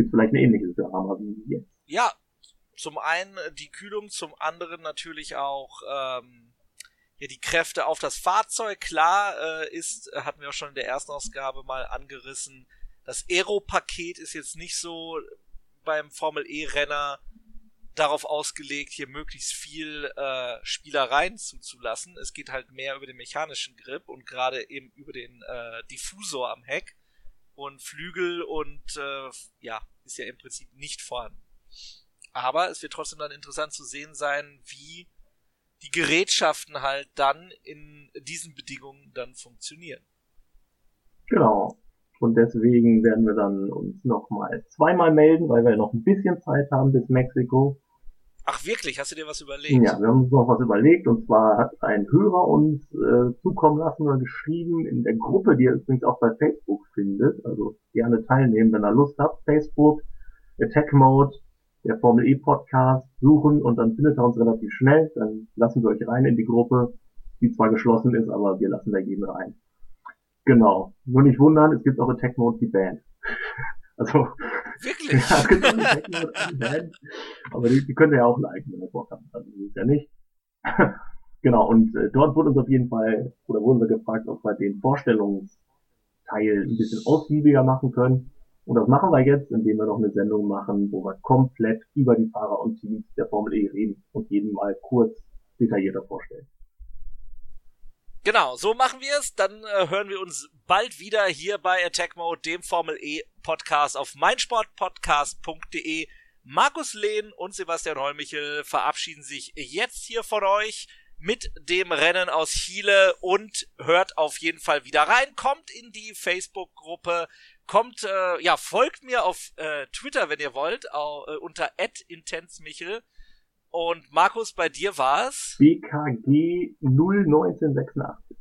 Gibt vielleicht eine ähnliche Drama wie jetzt. Ja, zum einen die Kühlung, zum anderen natürlich auch ähm, ja, die Kräfte auf das Fahrzeug. Klar äh, ist, hatten wir auch schon in der ersten Ausgabe mal angerissen, das Aero-Paket ist jetzt nicht so beim Formel E-Renner darauf ausgelegt, hier möglichst viel äh, Spielereien zuzulassen. Es geht halt mehr über den mechanischen Grip und gerade eben über den äh, Diffusor am Heck und Flügel und äh, ja, ist ja im Prinzip nicht vorhanden. Aber es wird trotzdem dann interessant zu sehen sein, wie die Gerätschaften halt dann in diesen Bedingungen dann funktionieren. Genau. Und deswegen werden wir dann uns nochmal zweimal melden, weil wir noch ein bisschen Zeit haben bis Mexiko. Ach wirklich? Hast du dir was überlegt? Ja, wir haben uns noch was überlegt. Und zwar hat ein Hörer uns äh, zukommen lassen oder geschrieben in der Gruppe, die ihr übrigens auch bei Facebook findet. Also gerne teilnehmen, wenn ihr Lust habt. Facebook, Attack Mode, der Formel E Podcast suchen und dann findet ihr uns relativ schnell. Dann lassen wir euch rein in die Gruppe, die zwar geschlossen ist, aber wir lassen da jeden rein. Genau. Nur nicht wundern, es gibt auch Attack Mode die Band. Also. Wirklich? Ja, Band. Aber die, die könnt ihr ja auch liken, wenn ihr Bock habt. Also, ist ja nicht. genau. Und äh, dort wurde uns auf jeden Fall, oder wurden wir gefragt, ob wir den Vorstellungsteil ein bisschen ausgiebiger machen können. Und das machen wir jetzt, indem wir noch eine Sendung machen, wo wir komplett über die Fahrer und Teams der Formel E reden und jeden mal kurz detaillierter vorstellen. Genau, so machen wir es. Dann äh, hören wir uns bald wieder hier bei Attack Mode, dem Formel E Podcast auf meinsportpodcast.de. Markus Lehn und Sebastian Holmichel verabschieden sich jetzt hier von euch mit dem Rennen aus Chile und hört auf jeden Fall wieder rein. Kommt in die Facebook-Gruppe, kommt, äh, ja, folgt mir auf äh, Twitter, wenn ihr wollt, auch, äh, unter @intensmichel. Und Markus, bei dir war es? BKG 01986.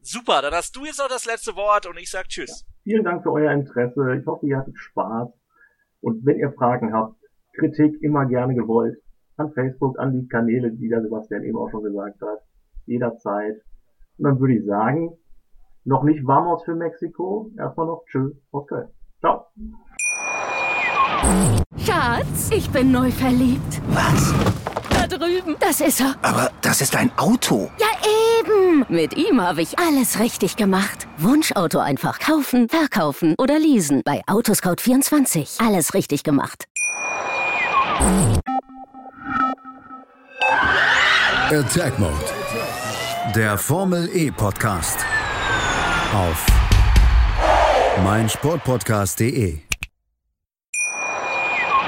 Super, dann hast du jetzt noch das letzte Wort und ich sag Tschüss. Ja, vielen Dank für euer Interesse. Ich hoffe, ihr hattet Spaß. Und wenn ihr Fragen habt, Kritik immer gerne gewollt. An Facebook, an die Kanäle, die der Sebastian eben auch schon gesagt hat. Jederzeit. Und dann würde ich sagen, noch nicht Vamos für Mexiko. Erstmal noch Tschüss aus Köln. Ciao. Schatz, ich bin neu verliebt. Was? Da drüben. Das ist er. Aber das ist ein Auto. Ja, eben. Mit ihm habe ich alles richtig gemacht. Wunschauto einfach kaufen, verkaufen oder leasen. Bei Autoscout24. Alles richtig gemacht. Attack Mode. Der Formel E Podcast. Auf meinsportpodcast.de.